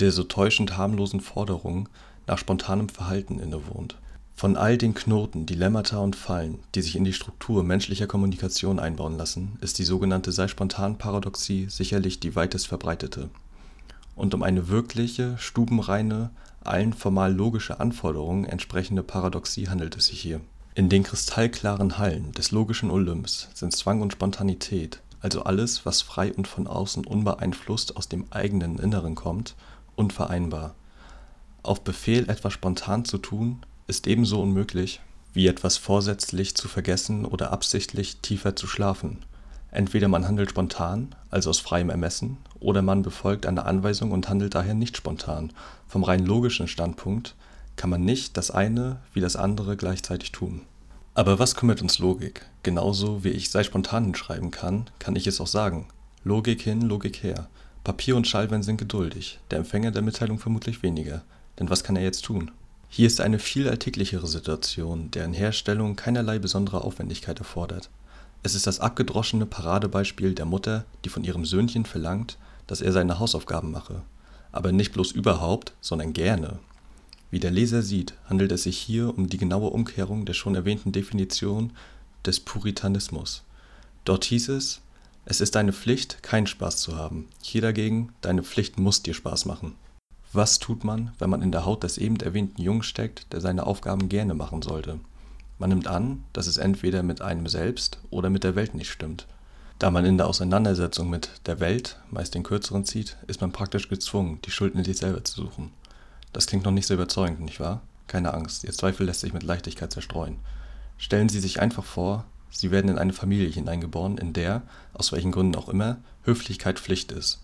der so täuschend harmlosen Forderungen nach spontanem Verhalten innewohnt. Von all den Knoten, Dilemmata und Fallen, die sich in die Struktur menschlicher Kommunikation einbauen lassen, ist die sogenannte Sei-Spontan-Paradoxie sicherlich die weitest verbreitete. Und um eine wirkliche, stubenreine, allen formal logische Anforderungen entsprechende Paradoxie handelt es sich hier. In den kristallklaren Hallen des logischen Olymps sind Zwang und Spontanität, also alles, was frei und von außen unbeeinflusst aus dem eigenen Inneren kommt, unvereinbar. Auf Befehl etwas spontan zu tun, ist ebenso unmöglich, wie etwas vorsätzlich zu vergessen oder absichtlich tiefer zu schlafen. Entweder man handelt spontan, also aus freiem Ermessen, oder man befolgt eine Anweisung und handelt daher nicht spontan. Vom rein logischen Standpunkt kann man nicht das eine wie das andere gleichzeitig tun. Aber was kümmert uns Logik? Genauso wie ich sei spontan hinschreiben kann, kann ich es auch sagen. Logik hin, Logik her. Papier und Schallwellen sind geduldig, der Empfänger der Mitteilung vermutlich weniger. Denn was kann er jetzt tun? Hier ist eine viel alltäglichere Situation, deren Herstellung keinerlei besondere Aufwendigkeit erfordert. Es ist das abgedroschene Paradebeispiel der Mutter, die von ihrem Söhnchen verlangt, dass er seine Hausaufgaben mache. Aber nicht bloß überhaupt, sondern gerne. Wie der Leser sieht, handelt es sich hier um die genaue Umkehrung der schon erwähnten Definition des Puritanismus. Dort hieß es, es ist deine Pflicht, keinen Spaß zu haben. Hier dagegen, deine Pflicht muss dir Spaß machen. Was tut man, wenn man in der Haut des eben erwähnten Jungen steckt, der seine Aufgaben gerne machen sollte? Man nimmt an, dass es entweder mit einem selbst oder mit der Welt nicht stimmt. Da man in der Auseinandersetzung mit der Welt meist den Kürzeren zieht, ist man praktisch gezwungen, die Schuld in sich selber zu suchen. Das klingt noch nicht so überzeugend, nicht wahr? Keine Angst, Ihr Zweifel lässt sich mit Leichtigkeit zerstreuen. Stellen Sie sich einfach vor, Sie werden in eine Familie hineingeboren, in der, aus welchen Gründen auch immer, Höflichkeit Pflicht ist.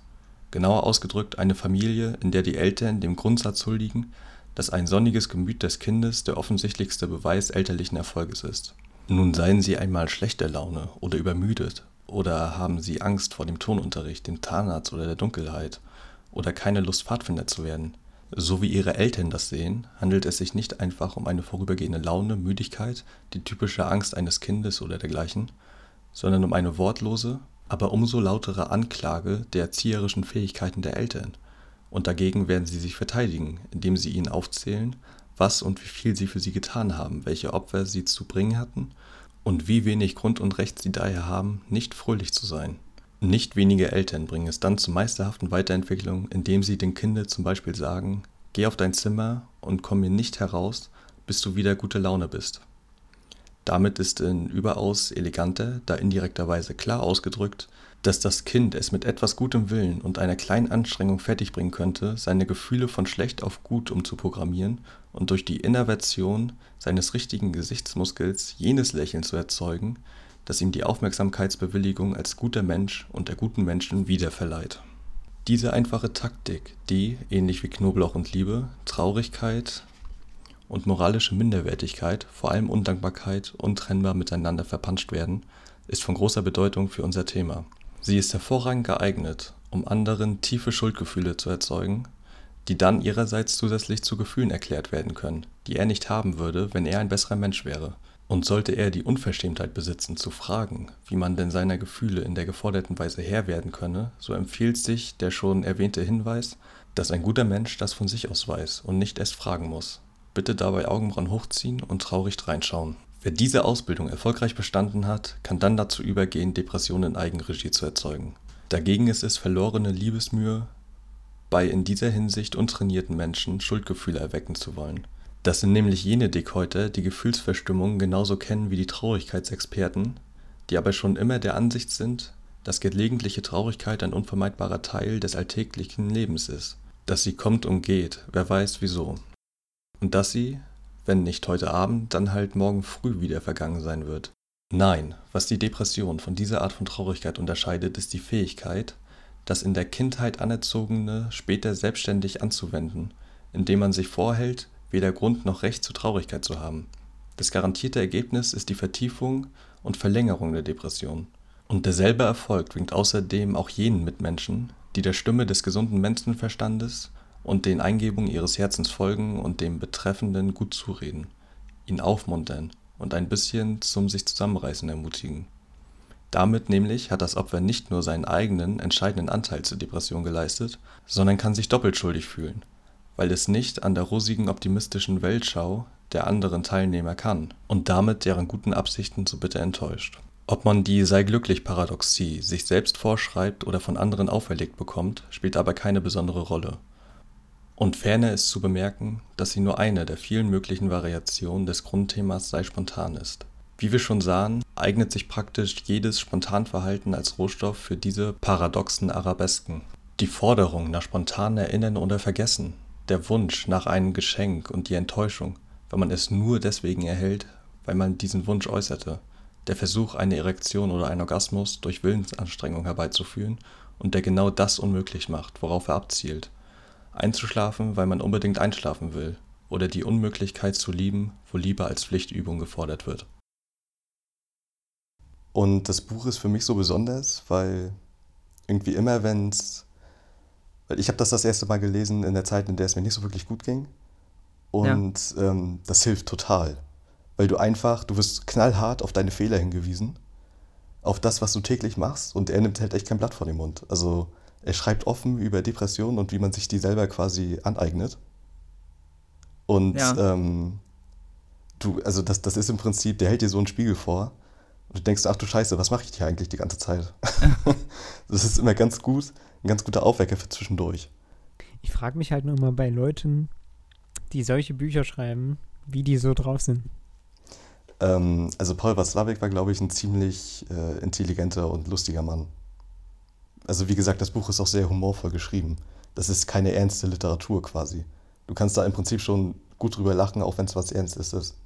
Genauer ausgedrückt eine Familie, in der die Eltern dem Grundsatz huldigen, dass ein sonniges Gemüt des Kindes der offensichtlichste Beweis elterlichen Erfolges ist. Nun seien Sie einmal schlechter Laune oder übermüdet oder haben Sie Angst vor dem Tonunterricht, dem Zahnarzt oder der Dunkelheit oder keine Lust Pfadfinder zu werden, so wie ihre Eltern das sehen, handelt es sich nicht einfach um eine vorübergehende Laune, Müdigkeit, die typische Angst eines Kindes oder dergleichen, sondern um eine wortlose, aber umso lautere Anklage der erzieherischen Fähigkeiten der Eltern. Und dagegen werden sie sich verteidigen, indem sie ihnen aufzählen, was und wie viel sie für sie getan haben, welche Opfer sie zu bringen hatten und wie wenig Grund und Recht sie daher haben, nicht fröhlich zu sein. Nicht wenige Eltern bringen es dann zur meisterhaften Weiterentwicklung, indem sie dem Kinde zum Beispiel sagen: Geh auf dein Zimmer und komm mir nicht heraus, bis du wieder gute Laune bist. Damit ist in überaus eleganter, da indirekter Weise klar ausgedrückt, dass das Kind es mit etwas gutem Willen und einer kleinen Anstrengung fertigbringen könnte, seine Gefühle von schlecht auf gut umzuprogrammieren und durch die Innervation seines richtigen Gesichtsmuskels jenes Lächeln zu erzeugen das ihm die Aufmerksamkeitsbewilligung als guter Mensch und der guten Menschen wiederverleiht. Diese einfache Taktik, die, ähnlich wie Knoblauch und Liebe, Traurigkeit und moralische Minderwertigkeit, vor allem Undankbarkeit, untrennbar miteinander verpanscht werden, ist von großer Bedeutung für unser Thema. Sie ist hervorragend geeignet, um anderen tiefe Schuldgefühle zu erzeugen, die dann ihrerseits zusätzlich zu Gefühlen erklärt werden können, die er nicht haben würde, wenn er ein besserer Mensch wäre und sollte er die Unverschämtheit besitzen, zu fragen, wie man denn seiner Gefühle in der geforderten Weise Herr werden könne, so empfiehlt sich der schon erwähnte Hinweis, dass ein guter Mensch das von sich aus weiß und nicht erst fragen muss. Bitte dabei Augenbrauen hochziehen und traurig reinschauen. Wer diese Ausbildung erfolgreich bestanden hat, kann dann dazu übergehen, Depressionen in Eigenregie zu erzeugen. Dagegen ist es verlorene Liebesmühe, bei in dieser Hinsicht untrainierten Menschen Schuldgefühle erwecken zu wollen. Das sind nämlich jene Dickhäuter, die Gefühlsverstimmung genauso kennen wie die Traurigkeitsexperten, die aber schon immer der Ansicht sind, dass gelegentliche Traurigkeit ein unvermeidbarer Teil des alltäglichen Lebens ist, dass sie kommt und geht, wer weiß wieso. Und dass sie, wenn nicht heute Abend, dann halt morgen früh wieder vergangen sein wird. Nein, was die Depression von dieser Art von Traurigkeit unterscheidet, ist die Fähigkeit, das in der Kindheit Anerzogene später selbstständig anzuwenden, indem man sich vorhält, weder Grund noch Recht zur Traurigkeit zu haben. Das garantierte Ergebnis ist die Vertiefung und Verlängerung der Depression. Und derselbe Erfolg bringt außerdem auch jenen Mitmenschen, die der Stimme des gesunden Menschenverstandes und den Eingebungen ihres Herzens folgen und dem Betreffenden gut zureden, ihn aufmuntern und ein bisschen zum sich zusammenreißen ermutigen. Damit nämlich hat das Opfer nicht nur seinen eigenen entscheidenden Anteil zur Depression geleistet, sondern kann sich doppelt schuldig fühlen, weil es nicht an der rosigen optimistischen Weltschau der anderen Teilnehmer kann und damit deren guten Absichten so bitter enttäuscht. Ob man die Sei-glücklich-Paradoxie sich selbst vorschreibt oder von anderen auferlegt bekommt, spielt aber keine besondere Rolle. Und ferner ist zu bemerken, dass sie nur eine der vielen möglichen Variationen des Grundthemas Sei spontan ist. Wie wir schon sahen, eignet sich praktisch jedes Spontanverhalten als Rohstoff für diese paradoxen Arabesken. Die Forderung nach spontanem Erinnern oder Vergessen der Wunsch nach einem Geschenk und die Enttäuschung, wenn man es nur deswegen erhält, weil man diesen Wunsch äußerte, der Versuch, eine Erektion oder einen Orgasmus durch Willensanstrengung herbeizuführen und der genau das unmöglich macht, worauf er abzielt. Einzuschlafen, weil man unbedingt einschlafen will, oder die Unmöglichkeit zu lieben, wo Liebe als Pflichtübung gefordert wird. Und das Buch ist für mich so besonders, weil irgendwie immer, wenn es weil ich habe das das erste Mal gelesen in der Zeit, in der es mir nicht so wirklich gut ging. Und ja. ähm, das hilft total. Weil du einfach, du wirst knallhart auf deine Fehler hingewiesen, auf das, was du täglich machst. Und er nimmt halt echt kein Blatt vor den Mund. Also er schreibt offen über Depressionen und wie man sich die selber quasi aneignet. Und Ja. ähm, du, also das, das ist im Prinzip, der hält dir so einen Spiegel vor und du denkst, ach du Scheiße, was mache ich hier eigentlich die ganze Zeit? das ist immer ganz gut, ein ganz guter Aufwecker für zwischendurch. Ich frage mich halt nur immer bei Leuten, die solche Bücher schreiben, wie die so drauf sind. Ähm, also Paul Watzlawick war, glaube ich, ein ziemlich äh, intelligenter und lustiger Mann. Also wie gesagt, das Buch ist auch sehr humorvoll geschrieben. Das ist keine ernste Literatur quasi. Du kannst da im Prinzip schon gut drüber lachen, auch wenn es was Ernstes ist.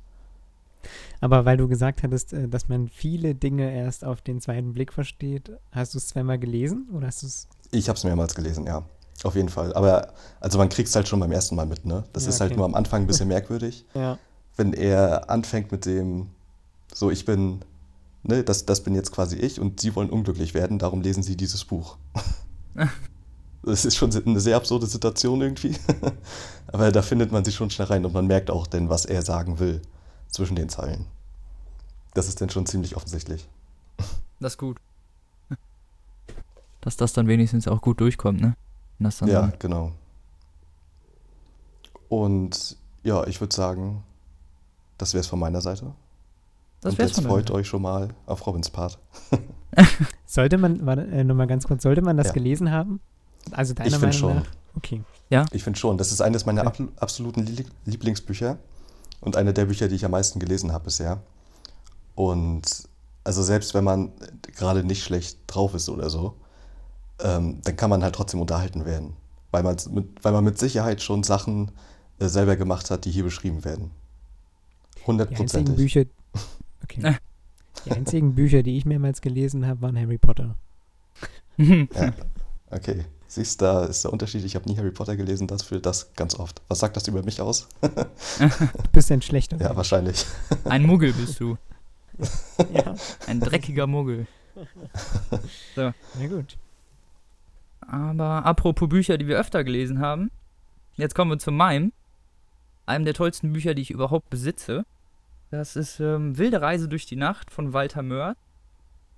Aber weil du gesagt hattest, äh, dass man viele Dinge erst auf den zweiten Blick versteht, hast du es zweimal gelesen oder hast du es. Ich habe es mehrmals gelesen, ja. Auf jeden Fall. Aber also man kriegt es halt schon beim ersten Mal mit, ne? Das Ja, ist halt okay. nur am Anfang ein bisschen merkwürdig. Ja. wenn er anfängt mit dem, so ich bin, ne, das, das bin jetzt quasi ich und sie wollen unglücklich werden, darum lesen sie dieses Buch. Das ist schon eine sehr absurde Situation irgendwie. Aber da findet man sich schon schnell rein und man merkt auch denn, was er sagen will zwischen den Zeilen. Das ist dann schon ziemlich offensichtlich. Das ist gut. Dass das dann wenigstens auch gut durchkommt, ne? Und das dann Ja, dann- genau. Und ja, ich würde sagen, das wäre es von meiner Seite. das und jetzt von freut mir. euch schon mal auf Robins Part. Sollte man, warte, äh, nochmal ganz kurz, sollte man das Ja. gelesen haben? Also deiner Ich finde Meinung schon. nach? Okay. Ich finde schon, das ist eines meiner Okay. absoluten Lie- Lieblingsbücher und eine der Bücher, die ich am meisten gelesen habe bisher. Und also selbst wenn man gerade nicht schlecht drauf ist oder so, ähm, dann kann man halt trotzdem unterhalten werden, weil, man's mit, weil man mit Sicherheit schon Sachen äh, selber gemacht hat, die hier beschrieben werden. Die einzigen Hundertprozentig. Bücher. Okay. Die einzigen Bücher, die ich mehrmals gelesen habe, waren Harry Potter. Ja, okay. Siehst, da ist der Unterschied. Ich habe nie Harry Potter gelesen, das für das ganz oft. Was sagt das über mich aus? Du bist ein schlechter. Ja, wahrscheinlich. Ein Muggel bist du. ja. Ein dreckiger Muggel. Na gut. Aber apropos Bücher, die wir öfter gelesen haben, jetzt kommen wir zu meinem. Einem der tollsten Bücher, die ich überhaupt besitze. Das ist ähm, Wilde Reise durch die Nacht von Walter Möhr.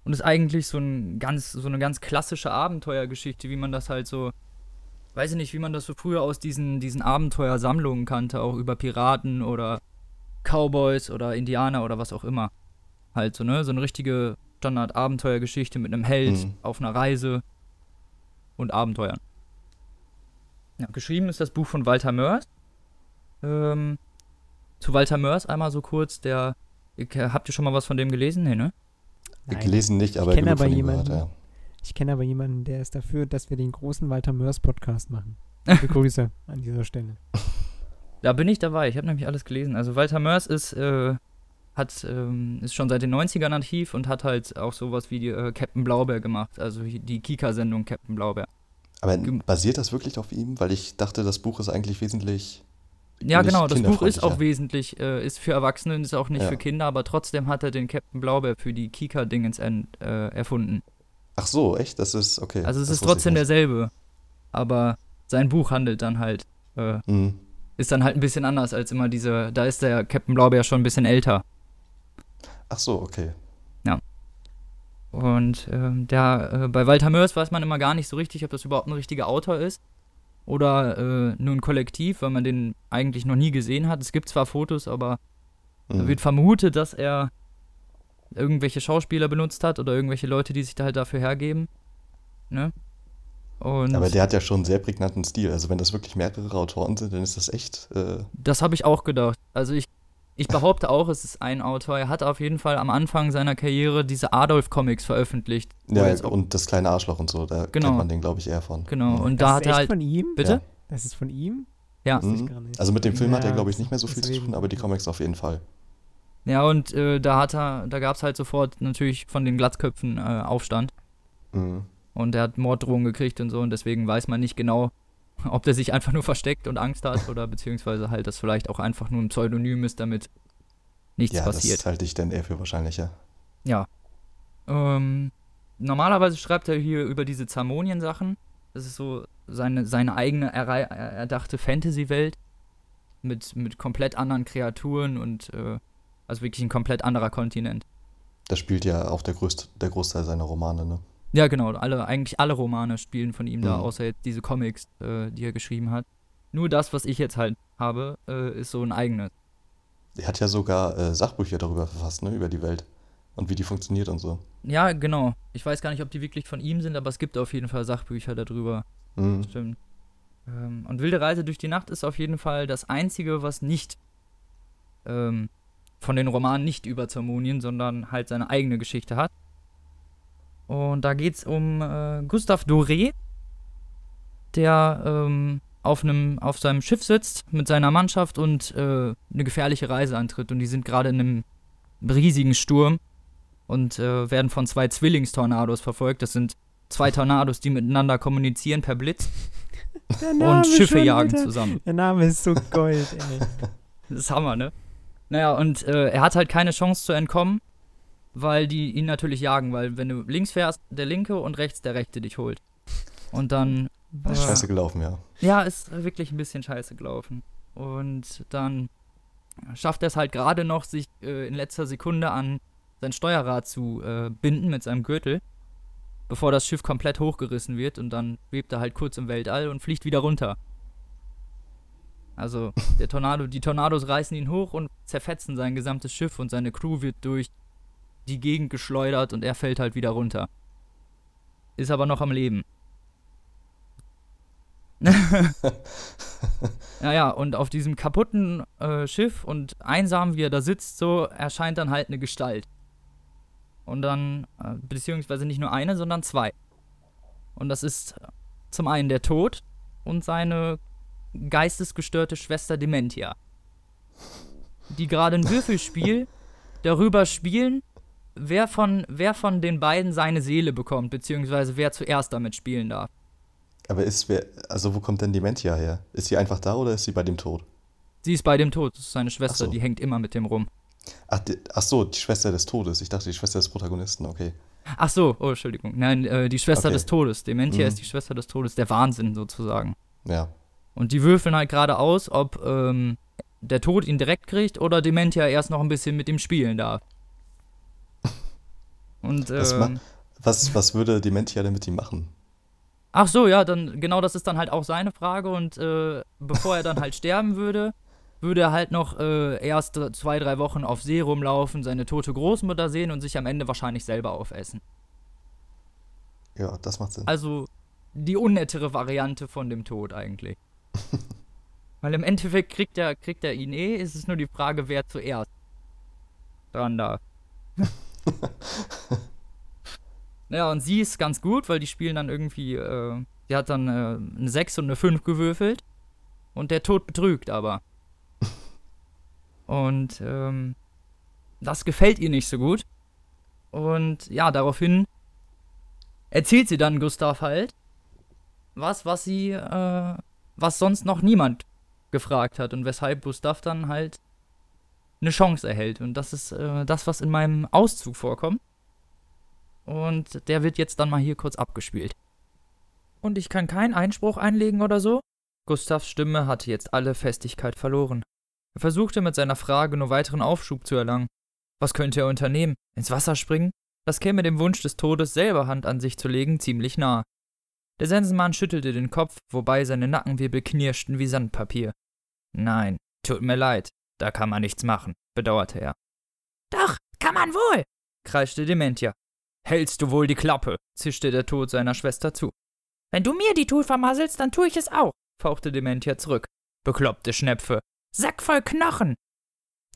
Und ist eigentlich so, ein ganz, so eine ganz klassische Abenteuergeschichte, wie man das halt so, weiß ich nicht, wie man das so früher aus diesen, diesen Abenteuersammlungen kannte, auch über Piraten oder Cowboys oder Indianer oder was auch immer. Halt so, ne? So eine richtige Standard-Abenteuergeschichte mit einem Held Mhm. auf einer Reise und Abenteuern. Ja, geschrieben ist das Buch von Walter Mörs. Ähm, zu Walter Mörs einmal so kurz, der. Ich, habt ihr schon mal was von dem gelesen? Nee, ne? Nein. Gelesen nicht, aber kenn genug aber jemanden. gehört, ja. Ich kenne aber jemanden, der ist dafür, dass wir den großen Walter Mörs Podcast machen. Liebe Grüße an dieser Stelle. Da bin ich dabei. Ich habe nämlich alles gelesen. Also Walter Mörs ist, äh, hat, ähm, ist schon seit den 90ern aktiv und hat halt auch sowas wie die, äh, Captain Blaubeer gemacht. Also die Kika-Sendung Captain Blaubeer. Aber basiert das wirklich auf ihm? Weil ich dachte, das Buch ist eigentlich wesentlich. Ja, genau. Das Buch ist auch wesentlich, äh, ist für Erwachsene, ist auch nicht Ja. für Kinder, aber trotzdem hat er den Captain Blaubeer für die Kika-Dingens en- äh, erfunden. Ach so, echt? Das ist okay. Also es ist trotzdem derselbe. Aber sein Buch handelt dann halt, äh, Mhm. ist dann halt ein bisschen anders als immer diese, da ist der Captain Blaubeer schon ein bisschen älter. Ach so, okay. Und ähm, der, äh, bei Walter Mörs weiß man immer gar nicht so richtig, ob das überhaupt ein richtiger Autor ist oder äh, nur ein Kollektiv, weil man den eigentlich noch nie gesehen hat. Es gibt zwar Fotos, aber da Mhm. wird vermutet, dass er irgendwelche Schauspieler benutzt hat oder irgendwelche Leute, die sich da halt dafür hergeben. Ne? Und Aber der hat ja schon einen sehr prägnanten Stil. Also wenn das wirklich mehrere Autoren sind, dann ist das echt. Äh, Das habe ich auch gedacht. Also ich, ich behaupte auch, es ist ein Autor. Er hat auf jeden Fall am Anfang seiner Karriere diese Adolf-Comics veröffentlicht. ja, und das kleine Arschloch und so, da Genau. kennt man den, glaube ich, eher von. genau. Ja. Und das da ist hat er halt. von ihm? Bitte? Ja. Das ist von ihm? Ja. Mhm. Also mit dem Film hat er, Ja, glaube ich, nicht mehr so viel zu tun, aber die Comics auf jeden Fall. Ja, und äh, da hat er, da gab es halt sofort natürlich von den Glatzköpfen äh, Aufstand. Mhm. Und er hat Morddrohungen gekriegt und so. Und deswegen weiß man nicht genau, ob der sich einfach nur versteckt und Angst hat oder beziehungsweise halt das vielleicht auch einfach nur ein Pseudonym ist, damit nichts Ja, passiert. das halte ich dann eher für wahrscheinlicher. Ja. Ähm, normalerweise schreibt er hier über diese Zamonien-Sachen. Das ist so seine, seine eigene er- erdachte Fantasy-Welt mit, mit komplett anderen Kreaturen und äh, also wirklich ein komplett anderer Kontinent. Das spielt ja auch der, größte, der Großteil seiner Romane, ne? Ja, genau. Alle, eigentlich alle Romane spielen von ihm da, Mhm. außer jetzt diese Comics, äh, die er geschrieben hat. Nur das, was ich jetzt halt habe, äh, ist so ein eigenes. Er hat ja sogar äh, Sachbücher darüber verfasst, ne, über die Welt und wie die funktioniert und so. Ja, genau. Ich weiß gar nicht, ob die wirklich von ihm sind, aber es gibt auf jeden Fall Sachbücher darüber. Mhm. Stimmt. Ähm, und Wilde Reise durch die Nacht ist auf jeden Fall das Einzige, was nicht ähm, von den Romanen nicht über Zermonien, sondern halt seine eigene Geschichte hat. Und da geht es um äh, Gustave Doré, der ähm, auf, einem, auf seinem Schiff sitzt mit seiner Mannschaft und äh, eine gefährliche Reise antritt. Und die sind gerade in einem riesigen Sturm und äh, werden von zwei Zwillingstornados verfolgt. Das sind zwei Tornados, die miteinander kommunizieren per Blitz und Schiffe schon jagen wieder. zusammen. Der Name ist so Gold, ey. Das ist Hammer, ne? Naja, und äh, er hat halt keine Chance zu entkommen, weil die ihn natürlich jagen, weil wenn du links fährst, der linke und rechts der rechte dich holt. Und dann. Das ist scheiße gelaufen, ja. Ja, ist wirklich ein bisschen scheiße gelaufen. Und dann schafft er es halt gerade noch, sich äh, in letzter Sekunde an sein Steuerrad zu äh, binden mit seinem Gürtel, bevor das Schiff komplett hochgerissen wird und dann schwebt er halt kurz im Weltall und fliegt wieder runter. Also der Tornado, die Tornados reißen ihn hoch und zerfetzen sein gesamtes Schiff und seine Crew wird durch die Gegend geschleudert und er fällt halt wieder runter. Ist aber noch am Leben. Naja, und auf diesem kaputten äh, Schiff und einsam, wie er da sitzt, so erscheint dann halt eine Gestalt. Und dann, äh, beziehungsweise nicht nur eine, sondern zwei. Und das ist zum einen der Tod und seine geistesgestörte Schwester Dementia. Die gerade ein Würfelspiel darüber spielen, wer von, wer von den beiden seine Seele bekommt, beziehungsweise wer zuerst damit spielen darf. Aber ist wer, also wo kommt denn Dementia her? Ist sie einfach da oder ist sie bei dem Tod? Sie ist bei dem Tod, das ist seine Schwester, so. die hängt immer mit dem rum. Ach, die, ach so, die Schwester des Todes. Ich dachte, die Schwester des Protagonisten, okay. Ach so, oh, Entschuldigung. Nein, äh, die Schwester Okay. des Todes. Dementia Mhm. ist die Schwester des Todes, der Wahnsinn sozusagen. Ja. Und die würfeln halt gerade aus, ob ähm, der Tod ihn direkt kriegt oder Dementia erst noch ein bisschen mit ihm spielen darf. Und Das ma- ähm, Was, was würde Dementia denn mit ihm machen? ach so, ja, dann genau das ist dann halt auch seine Frage und äh, bevor er dann halt sterben würde, würde er halt noch äh, erst zwei, drei Wochen auf See rumlaufen, seine tote Großmutter sehen und sich am Ende wahrscheinlich selber aufessen. Ja, das macht Sinn. Also die unnettere Variante von dem Tod eigentlich. Weil im Endeffekt kriegt er, kriegt er ihn eh, ist es nur die Frage, wer zuerst dran darf. ja, und sie ist ganz gut, weil die spielen dann irgendwie, äh, sie hat dann äh, eine 6 und eine 5 gewürfelt und der Tod betrügt aber. Und ähm, das gefällt ihr nicht so gut. Und ja, daraufhin erzählt sie dann Gustav halt was, was sie, äh, was sonst noch niemand gefragt hat und weshalb Gustav dann halt eine Chance erhält. Und das ist äh, das, was in meinem Auszug vorkommt. Und der wird jetzt dann mal hier kurz abgespielt. Und ich kann keinen Einspruch einlegen oder so? Gustavs Stimme hatte jetzt alle Festigkeit verloren. Er versuchte mit seiner Frage nur weiteren Aufschub zu erlangen. Was könnte er unternehmen? Ins Wasser springen? Das käme dem Wunsch des Todes, selber Hand an sich zu legen, ziemlich nahe. Der Sensenmann schüttelte den Kopf, wobei seine Nackenwirbel knirschten wie Sandpapier. Nein, tut mir leid, da kann man nichts machen, bedauerte er. Doch, kann man wohl, kreischte Dementia. Hältst du wohl die Klappe, zischte der Tod seiner Schwester zu. Wenn du mir die Tour vermasselst, dann tue ich es auch, fauchte Dementia zurück. Bekloppte Schnepfe. Sack voll Knochen!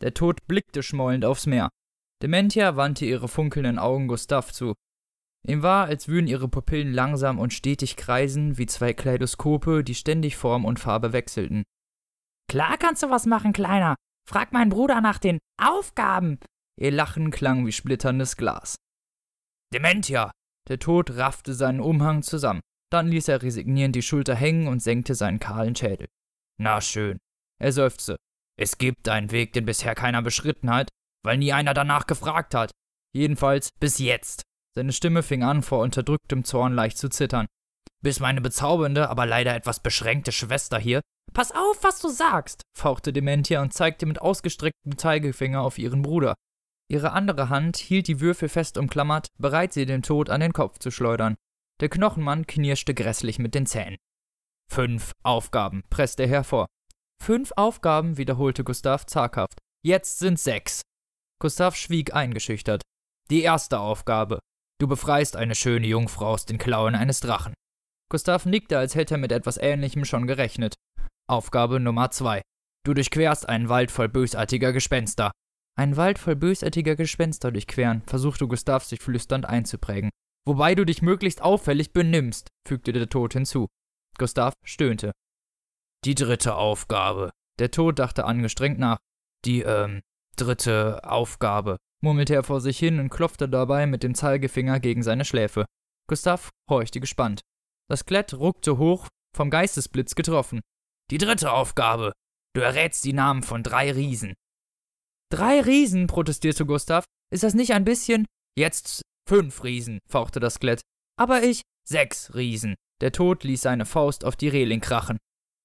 Der Tod blickte schmollend aufs Meer. Dementia wandte ihre funkelnden Augen Gustav zu. Ihm war, als würden ihre Pupillen langsam und stetig kreisen, wie zwei Kaleidoskope, die ständig Form und Farbe wechselten. Klar kannst du was machen, Kleiner. Frag meinen Bruder nach den Aufgaben. Ihr Lachen klang wie splitterndes Glas. Dementia! Der Tod raffte seinen Umhang zusammen. Dann ließ er resignierend die Schulter hängen und senkte seinen kahlen Schädel. Na schön. Er seufzte. Es gibt einen Weg, den bisher keiner beschritten hat, weil nie einer danach gefragt hat. Jedenfalls bis jetzt. Seine Stimme fing an, vor unterdrücktem Zorn leicht zu zittern. Bis meine bezaubernde, aber leider etwas beschränkte Schwester hier. Pass auf, was du sagst, fauchte Dementia und zeigte mit ausgestrecktem Zeigefinger auf ihren Bruder. Ihre andere Hand hielt die Würfel fest umklammert, bereit sie dem Tod an den Kopf zu schleudern. Der Knochenmann knirschte grässlich mit den Zähnen. Fünf Aufgaben, presste er hervor. Fünf Aufgaben, wiederholte Gustav zaghaft. Jetzt sind sechs. Gustav schwieg eingeschüchtert. Die erste Aufgabe. Du befreist eine schöne Jungfrau aus den Klauen eines Drachen. Gustav nickte, als hätte er mit etwas Ähnlichem schon gerechnet. Aufgabe Nummer zwei. Du durchquerst einen Wald voll bösartiger Gespenster. Einen Wald voll bösartiger Gespenster durchqueren, versuchte Gustav sich flüsternd einzuprägen. Wobei du dich möglichst auffällig benimmst, fügte der Tod hinzu. Gustav stöhnte. Die dritte Aufgabe. Der Tod dachte angestrengt nach. Die, ähm, dritte Aufgabe, murmelte er vor sich hin und klopfte dabei mit dem Zeigefinger gegen seine Schläfe. Gustav horchte gespannt. Das Skelett ruckte hoch, vom Geistesblitz getroffen. Die dritte Aufgabe. Du errätst die Namen von drei Riesen. Drei Riesen, protestierte Gustav. Ist das nicht ein bisschen? Jetzt fünf Riesen, fauchte das Skelett. Aber ich sechs Riesen. Der Tod ließ seine Faust auf die Reling krachen.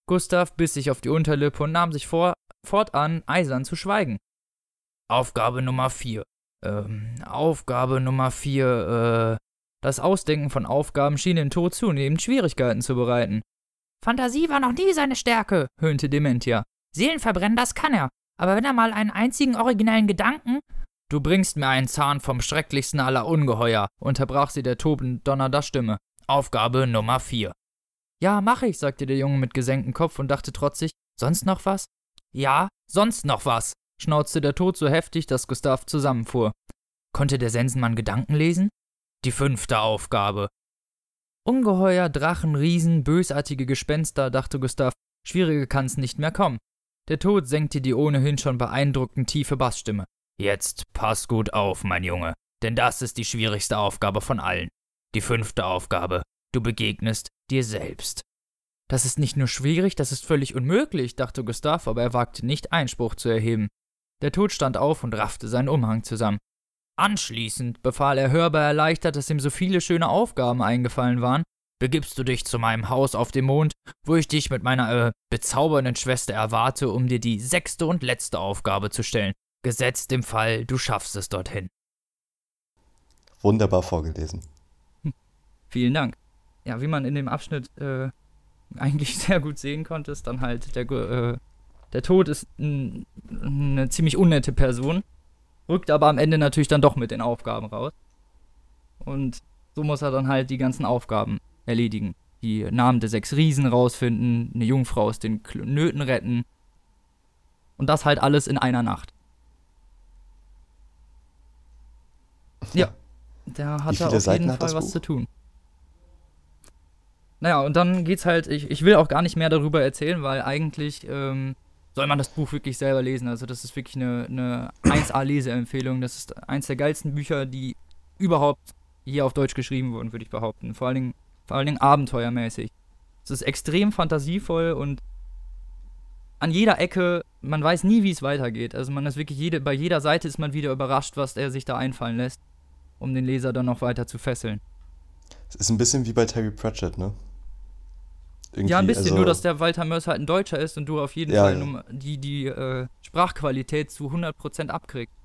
Gustav biss sich auf die Unterlippe und nahm sich vor, fortan eisern zu schweigen. Aufgabe Nummer vier. Ähm, Aufgabe Nummer vier, äh. Das Ausdenken von Aufgaben schien dem Tod zunehmend Schwierigkeiten zu bereiten. Fantasie war noch nie seine Stärke, höhnte Dementia. Seelen verbrennen, das kann er. Aber wenn er mal einen einzigen originellen Gedanken. Du bringst mir einen Zahn vom schrecklichsten aller Ungeheuer, unterbrach sie der tobend donnernder Stimme. Aufgabe Nummer vier. Ja, mach ich, sagte der Junge mit gesenktem Kopf und dachte trotzig, sonst noch was? Ja, sonst noch was, schnauzte der Tod so heftig, dass Gustav zusammenfuhr. Konnte der Sensenmann Gedanken lesen? Die fünfte Aufgabe. Ungeheuer, Drachen, Riesen, bösartige Gespenster, dachte Gustav, schwieriger kann's nicht mehr kommen. Der Tod senkte die ohnehin schon beeindruckend tiefe Bassstimme. Jetzt pass gut auf, mein Junge, denn das ist die schwierigste Aufgabe von allen. Die fünfte Aufgabe. Du begegnest dir selbst. Das ist nicht nur schwierig, das ist völlig unmöglich, dachte Gustav, aber er wagte nicht, Einspruch zu erheben. Der Tod stand auf und raffte seinen Umhang zusammen. Anschließend, befahl er hörbar erleichtert, dass ihm so viele schöne Aufgaben eingefallen waren, begibst du dich zu meinem Haus auf dem Mond, wo ich dich mit meiner äh, bezaubernden Schwester erwarte, um dir die sechste und letzte Aufgabe zu stellen. Gesetzt im Fall, du schaffst es dorthin. Wunderbar vorgelesen. Vielen Dank. Ja, wie man in dem Abschnitt äh, eigentlich sehr gut sehen konnte, ist dann halt der, äh, der Tod ist ein, eine ziemlich unnette Person, rückt aber am Ende natürlich dann doch mit den Aufgaben raus. Und so muss er dann halt die ganzen Aufgaben erledigen. Die Namen der sechs Riesen rausfinden, eine Jungfrau aus den Nöten retten. Und das halt alles in einer Nacht. Ja, da hat er auf Seiten jeden Fall was Buch? zu tun. Naja, und dann geht's halt, ich, ich will auch gar nicht mehr darüber erzählen, weil eigentlich ähm, soll man das Buch wirklich selber lesen. Also das ist wirklich eine, eine 1A-Leseempfehlung. Das ist eins der geilsten Bücher, die überhaupt hier auf Deutsch geschrieben wurden, würde ich behaupten. Vor allen Dingen, vor allen Dingen abenteuermäßig. Es ist extrem fantasievoll und an jeder Ecke, man weiß nie, wie es weitergeht. Also man ist wirklich jede, bei jeder Seite ist man wieder überrascht, was er sich da einfallen lässt, um den Leser dann noch weiter zu fesseln. Es ist ein bisschen wie bei Terry Pratchett, ne? Irgendwie, ja, ein bisschen, also, nur dass der Walter Mörs halt ein Deutscher ist und du auf jeden ja, Fall ja. die, die äh, Sprachqualität zu 100% abkriegst.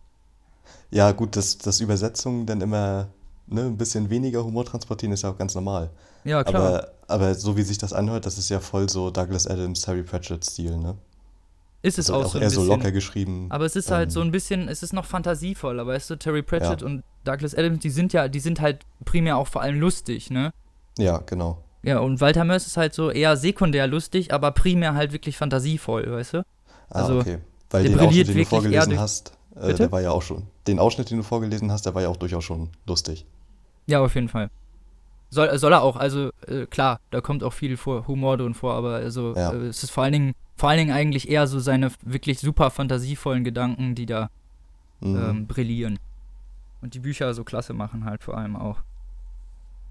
Ja, gut, dass, dass Übersetzungen dann immer ne, ein bisschen weniger Humor transportieren, ist ja auch ganz normal. Ja, klar. Aber, aber so wie sich das anhört, das ist ja voll so Douglas Adams, Terry Pratchett-Stil, ne? Ist es also auch, so ein eher bisschen. so locker geschrieben. Aber es ist halt ähm, so ein bisschen, es ist noch fantasievoller, weißt du, Terry Pratchett ja. und Douglas Adams, die sind ja, die sind halt primär auch vor allem lustig, ne? Ja, genau. Ja, und Walter Mörs ist halt so eher sekundär lustig, aber primär halt wirklich fantasievoll, weißt du? Ah, also, okay. Weil den Ausschnitt, den du vorgelesen hast, äh, der war ja auch schon. Den Ausschnitt, den du vorgelesen hast, der war ja auch durchaus schon lustig. Ja, auf jeden Fall. Soll, soll er auch, also äh, klar, da kommt auch viel vor, Humor drin vor, aber also ja. äh, es ist vor allen Dingen, vor allen Dingen eigentlich eher so seine wirklich super fantasievollen Gedanken, die da mhm. ähm, brillieren. Und die Bücher so klasse machen halt vor allem auch.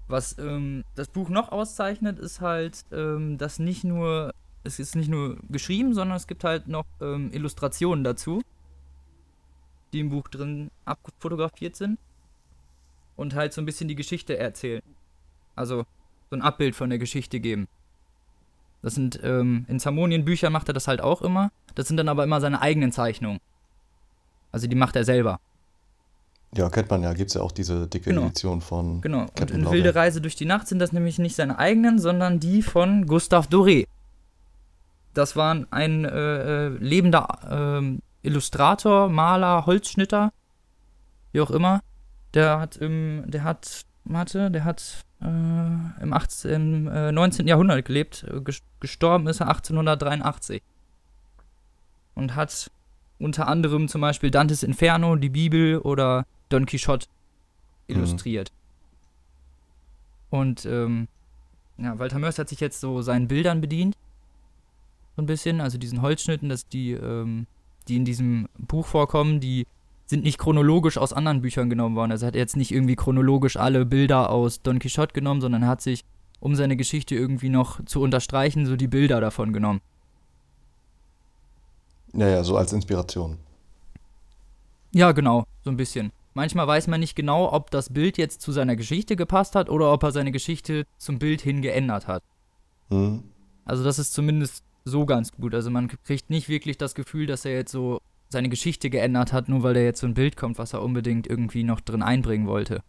Was ähm, das Buch noch auszeichnet, ist halt, ähm, dass nicht nur, es ist nicht nur geschrieben, sondern es gibt halt noch ähm, Illustrationen dazu, die im Buch drin abfotografiert sind und halt so ein bisschen die Geschichte erzählen. Also so ein Abbild von der Geschichte geben. Das sind, ähm, in Zamonien-Büchern macht er das halt auch immer. Das sind dann aber immer seine eigenen Zeichnungen. Also die macht er selber. Ja, kennt man ja. Gibt es ja auch diese dicke genau. Edition von. Genau. Captain und in Wilde Reise durch die Nacht sind das nämlich nicht seine eigenen, sondern die von Gustave Doré. das war ein äh, äh, lebender ähm, Illustrator, Maler, Holzschnitter, wie auch immer. Der hat im, der hat, warte, der hat äh, im, 18, im äh, 19. Jahrhundert gelebt. Äh, ges- Gestorben ist er 1883. Und hat unter anderem zum Beispiel Dantes Inferno, die Bibel oder Don Quixote illustriert. Und ähm, ja, Walter Mörs hat sich jetzt so seinen Bildern bedient. So ein bisschen, also diesen Holzschnitten, dass die, ähm, die in diesem Buch vorkommen, die sind nicht chronologisch aus anderen Büchern genommen worden. Also er hat jetzt nicht irgendwie chronologisch alle Bilder aus Don Quixote genommen, sondern er hat sich, um seine Geschichte irgendwie noch zu unterstreichen, so die Bilder davon genommen. Ja, ja, so als Inspiration. Ja, genau, so ein bisschen. Manchmal weiß man nicht genau, ob das Bild jetzt zu seiner Geschichte gepasst hat oder ob er seine Geschichte zum Bild hin geändert hat. Hm. Also das ist zumindest so ganz gut. Also man kriegt nicht wirklich das Gefühl, dass er jetzt so seine Geschichte geändert hat, nur weil da jetzt so ein Bild kommt, was er unbedingt irgendwie noch drin einbringen wollte.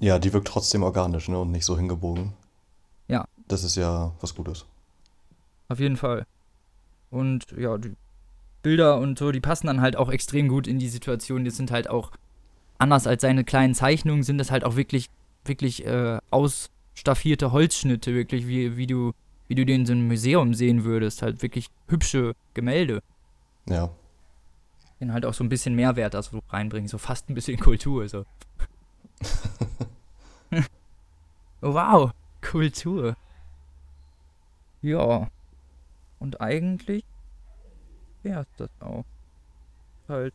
Ja, die wirkt trotzdem organisch, ne? Und nicht so hingebogen. Ja. Das ist ja was Gutes. Auf jeden Fall. Und ja, die Bilder und so, die passen dann halt auch extrem gut in die Situation. Die sind halt auch anders als seine kleinen Zeichnungen, sind das halt auch wirklich, wirklich äh, ausstaffierte Holzschnitte, wirklich, wie, wie du, wie du die in so einem Museum sehen würdest. Halt wirklich hübsche Gemälde. Ja. Den halt auch so ein bisschen Mehrwert da so reinbringen, so fast ein bisschen Kultur. So. Oh, wow, Kultur. Ja. Und eigentlich wäre das auch. Halt.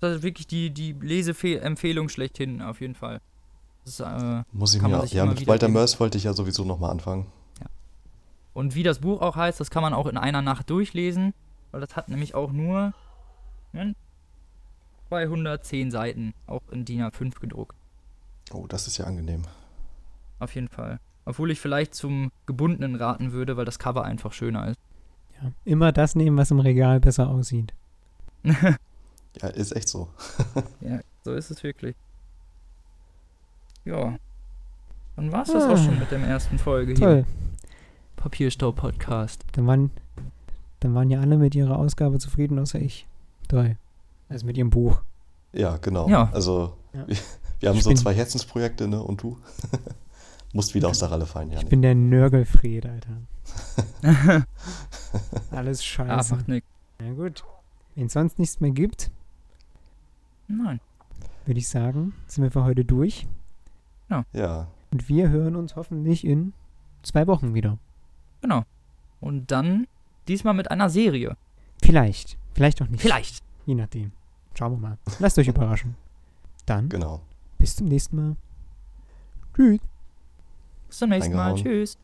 Das ist wirklich die, die Leseempfehlung schlechthin, auf jeden Fall. Das ist, äh, Muss ich mir. sich Ja, mit Walter. Mörs wollte ich ja sowieso nochmal anfangen. und wie das Buch auch heißt, das kann man auch in einer Nacht durchlesen, weil das hat nämlich auch nur ne, 210 Seiten, auch in DIN A5 gedruckt. Oh, das ist ja angenehm. Auf jeden Fall. Obwohl ich vielleicht zum gebundenen raten würde, weil das Cover einfach schöner ist. Ja, immer das nehmen, was im Regal besser aussieht. Ja, ist echt so. Ja, so ist es wirklich. Ja. Dann war es das auch schon mit der ersten Folge hier. Toll. Papierstau-Podcast. Dann waren, dann waren ja alle mit ihrer Ausgabe zufrieden, außer ich. Toll. Also mit ihrem Buch. Ja, genau. Ja. Also, Ja. wir, wir haben so bin- zwei Herzensprojekte, ne? Und du? Musst wieder aus der Ralle fallen, Ich Janik. bin der Nörgelfried, Alter. Alles ah, scheiße. macht nix. Na gut. Wenn es sonst nichts mehr gibt, Nein. würde ich sagen, sind wir für heute durch. Ja. Und wir hören uns hoffentlich in zwei Wochen wieder. Genau. Und dann diesmal mit einer Serie. Vielleicht. Vielleicht auch nicht. Vielleicht. Je nachdem. Schauen wir mal. Lasst euch überraschen. Dann Genau. bis zum nächsten Mal. Tschüss. Bis zum nächsten Mal. Tschüss.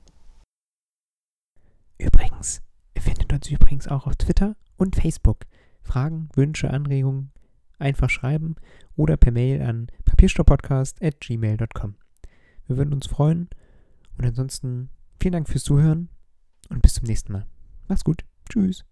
Übrigens, ihr findet uns übrigens auch auf Twitter und Facebook. Fragen, Wünsche, Anregungen einfach schreiben oder per Mail an papierstopppodcast.gmail.com. Wir würden uns freuen und ansonsten vielen Dank fürs Zuhören und bis zum nächsten Mal. Macht's gut. Tschüss.